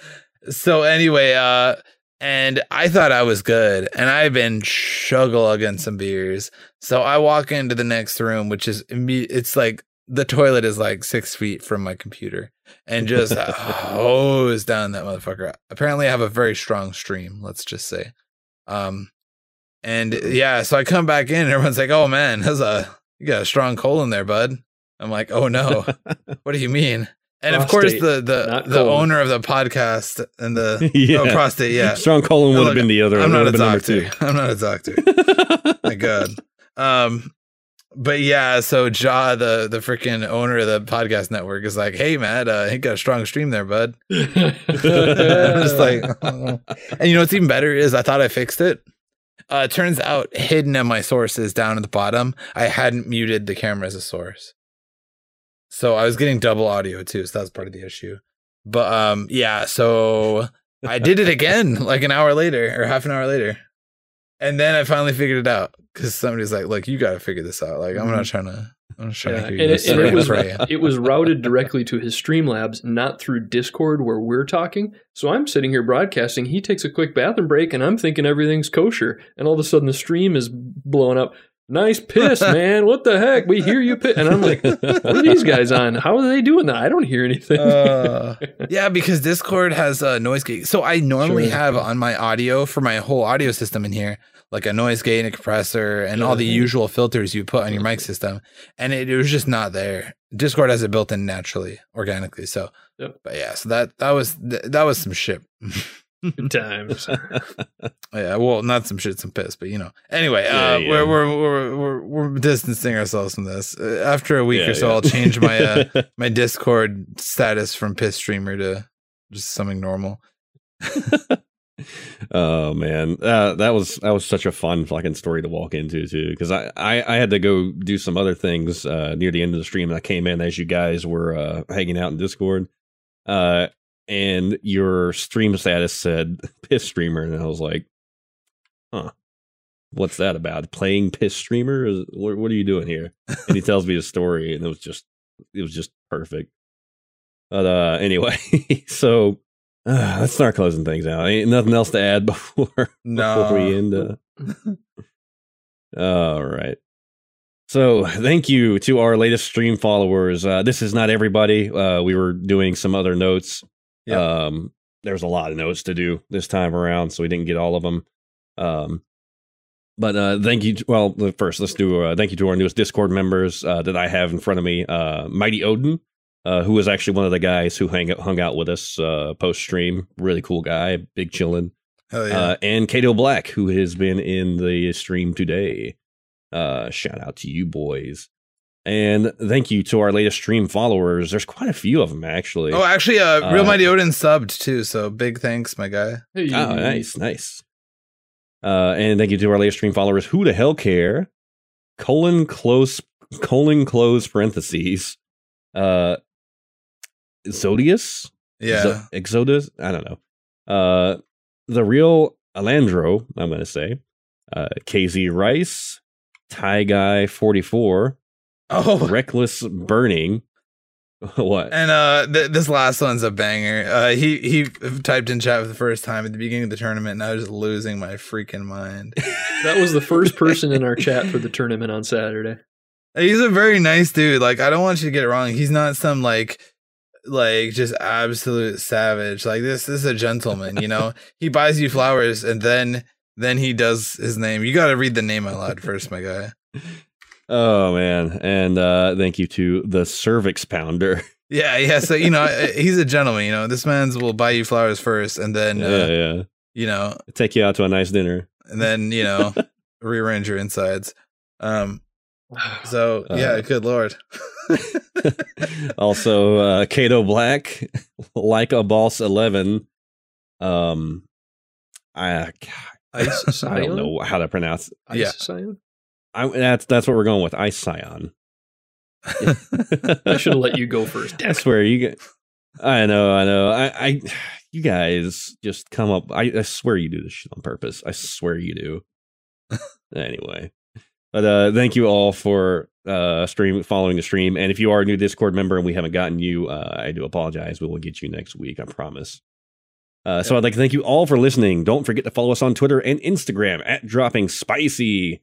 so anyway, uh, and I thought I was good, and I've been chugging some beers. So I walk into the next room, which is imme- it's like the toilet is like six feet from my computer, and just hose down that motherfucker. Apparently, I have a very strong stream. Let's just say, um, and yeah, so I come back in, and everyone's like, "Oh man, there's a you got a strong colon there, bud." I'm like, "Oh no." What do you mean? And of course, the the the colon. owner of the podcast and the yeah, oh, prostate, yeah. Strong colon would have been the other. I'm not a would have been doctor. I'm not a doctor. My God. Um, but yeah, so Ja, the the freaking owner of the podcast network, is like, "Hey, Matt, uh, he got a strong stream there, bud." Just like, oh. and you know what's even better is I thought I fixed it. Uh, it turns out hidden in my sources down at the bottom, I hadn't muted the camera as a source. So I was getting double audio too, so that was part of the issue. But um, yeah, so I did it again like an hour later or half an hour later. And then I finally figured it out because somebody's like, "Look, you got to figure this out." Like, I'm not trying to. I'm just trying Mm-hmm. Yeah, to and hear you it, and it was it was routed directly to his Streamlabs, not through Discord where we're talking. So I'm sitting here broadcasting. He takes a quick bathroom break, and I'm thinking everything's kosher. And all of a sudden, the stream is blowing up. Nice piss, man! What the heck? We hear you piss, and I'm like, "What are these guys on? How are they doing that? I don't hear anything." Uh, yeah, because Discord has a noise gate. So I normally Sure. have on my audio for my whole audio system in here, like a noise gate and a compressor and all the usual filters you put on your mic system. And it, it was just not there. Discord has it built in naturally, organically. So, Yep. but yeah, so that that was th- that was some shit. Good times. yeah, well, not some shit, some piss, but you know. Anyway, Yeah, uh, yeah. We're, we're we're we're we're distancing ourselves from this. Uh, after a week Yeah, or so. I'll change my uh, my Discord status from piss streamer to just something normal. oh man, uh, that was that was such a fun fucking story to walk into too. Because I, I I had to go do some other things uh, near the end of the stream. And I came in as you guys were uh, hanging out in Discord, uh, and your stream status said "piss streamer," and I was like, "Huh." What's that about? Playing piss streamer? Is, what, what are you doing here? And he tells me a story, and it was just, it was just perfect. But uh, anyway, so uh, let's start closing things out. Ain't nothing else to add before No. before we end. Uh... All right. So thank you to our latest stream followers. Uh, this is not everybody. Uh, we were doing some other notes. Yep. Um, there's a lot of notes to do this time around, so we didn't get all of them. Um, but uh, thank you. Well, first, let's do uh, thank you to our newest Discord members uh, that I have in front of me. Uh, Mighty Odin, uh, who was actually one of the guys who hang, hung out with us uh, post stream. Really cool guy, big chillin'. Hell yeah. Uh, and Kato Black, who has been in the stream today. Uh, shout out to you boys. And thank you to our latest stream followers. There's quite a few of them, actually. oh, actually, uh, Real uh, Mighty Odin subbed too. So big thanks, my guy. Hey. Oh, nice, nice. Uh, and thank you to our latest stream followers. Who the hell care? Colon close, colon close parentheses. Uh, Zodius? Yeah. Zo- Exodus? I don't know. Uh, the real Alandro, I'm going to say. Uh, KZ Rice, Tie Guy 44, oh, Reckless Burning. what? and uh, th- this last one's a banger. Uh, he he typed in chat for the first time at the beginning of the tournament, and I was just losing my freaking mind. That was the first person in our chat for the tournament on Saturday. He's a very nice dude. Like I don't want you to get it wrong. He's not some like like just absolute savage. Like this, this is a gentleman. You know, he buys you flowers and then then he does his name. You got to read the name out loud first, my guy. Oh, man. And uh, thank you to the Cervix Pounder. Yeah, yeah. So you know, he's a gentleman. You know, this man's will buy you flowers first, and then yeah, uh, yeah. you know, Take you out to a nice dinner. and then you know, rearrange your insides. Um. So yeah, Uh, good lord. also, uh, Kato Black, like a boss 11. Um, I, Ice I don't know how to pronounce. Ice Yeah. I, that's that's what we're going with. Ice Scion. I should have let you go first. I swear you get. I know, I know. I, I, you guys just come up. I, I swear you do this shit on purpose. I swear you do. anyway, but uh, thank you all for uh stream following the stream. And if you are a new Discord member and we haven't gotten you, uh, I do apologize. We will get you next week. I promise. Uh, so I'd like to thank you all for listening. Don't forget to follow us on Twitter and Instagram at Dropping Spicy.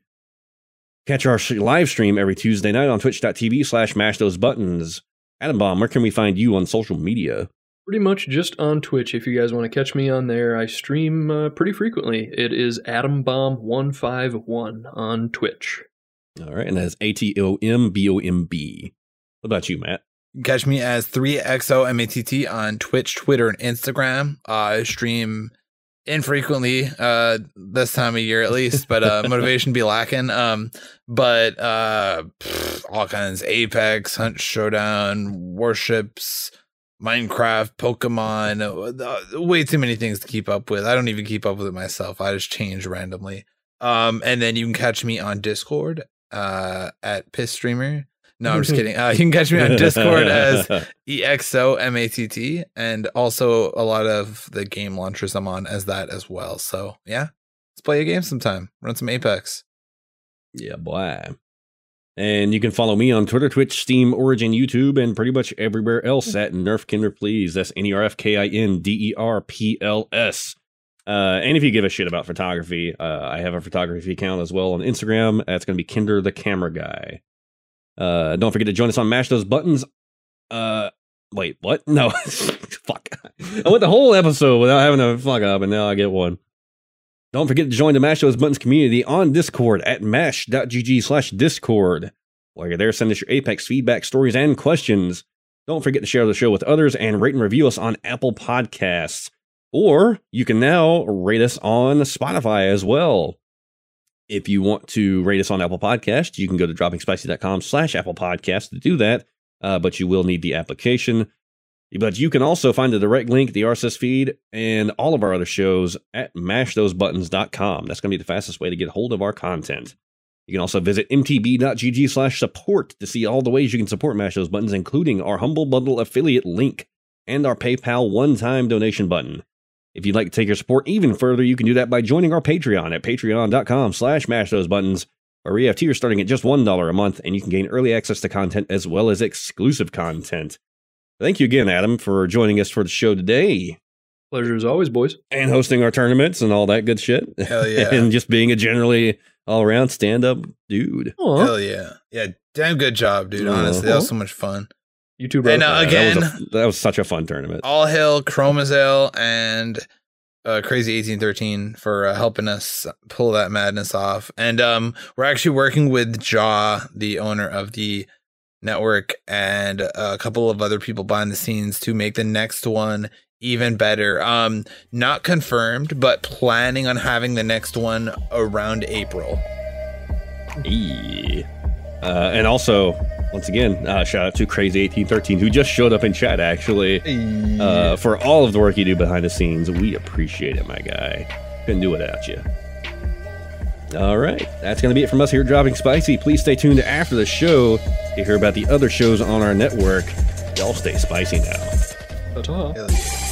Catch our live stream every Tuesday night on twitch.tv slash mash those buttons. Atombomb, where can we find you on social media? Pretty much just on Twitch. If you guys want to catch me on there, I stream uh, pretty frequently. It is AtomBomb151 on Twitch. All right, and that's A T O M B O M B. What about you, Matt? Catch me as 3XOMATT on Twitch, Twitter, and Instagram. Uh, I stream infrequently uh this time of year at least but uh motivation be lacking. Um but uh pff, all kinds apex hunt showdown warships minecraft pokemon uh, way too many things to keep up with. I don't even keep up with it myself. I just change randomly. Um and then you can catch me on discord uh at piss streamer no i'm just kidding uh you can catch me on discord as E EXO MATT, and also a lot of the game launchers I'm on as that as well. So yeah, Let's play a game sometime. Run some Apex. Yeah, boy. And you can follow me on Twitter, Twitch, Steam, Origin, YouTube, and pretty much everywhere else at Nerf Kinder Please. That's N E R F K I N D E R P L S. Uh, and if you give a shit about photography, uh, I have a photography account as well on Instagram. That's going to be Kinder the Camera Guy. Uh, don't forget to join us on Mash Those Buttons. Uh, wait, what? No, fuck. I went the whole episode without having a fuck up, and now I get one. Don't forget to join the Mash Those Buttons community on Discord at mash.gg slash Discord. While you're there, send us your Apex feedback, stories, and questions. Don't forget to share the show with others and rate and review us on Apple Podcasts. Or you can now rate us on Spotify as well. If you want to rate us on Apple Podcast, you can go to droppingspicy.com slash Apple Podcast to do that, uh, but you will need the application. But you can also find the direct link, the RSS feed, and all of our other shows at mashthosebuttons.com. That's going to be the fastest way to get hold of our content. You can also visit mtb.gg slash support to see all the ways you can support Mash Those Buttons, including our Humble Bundle affiliate link and our PayPal one-time donation button. If you'd like to take your support even further, you can do that by joining our Patreon at patreon.com slash mash those buttons, where we have tiers starting at just $1 a month, and you can gain early access to content as well as exclusive content. Thank you again, Adam, for joining us for the show today Pleasure as always, boys. and hosting our tournaments and all that good shit. Hell yeah. and just being a generally all around stand up dude. Aw. Hell yeah. Yeah, damn good job, dude. Honestly, that was so much fun. You too, And, uh, again- that was, a, that was such a fun tournament. All hail Chromazel and uh, Crazy 1813 for uh, helping us pull that madness off. And um, we're actually working with Jaw, the owner of the network, and a couple of other people behind the scenes to make the next one even better. Um, not confirmed, but planning on having the next one around April. Yeah. Uh, and also, once again, uh, shout out to Crazy 1813 who just showed up in chat actually. Uh, for all of the work you do behind the scenes, we appreciate it, my guy. Couldn't do it without you. All right, that's going to be it from us here at Dropping Spicy. Please stay tuned after the show to hear about the other shows on our network. Y'all stay spicy now. Ta-ta.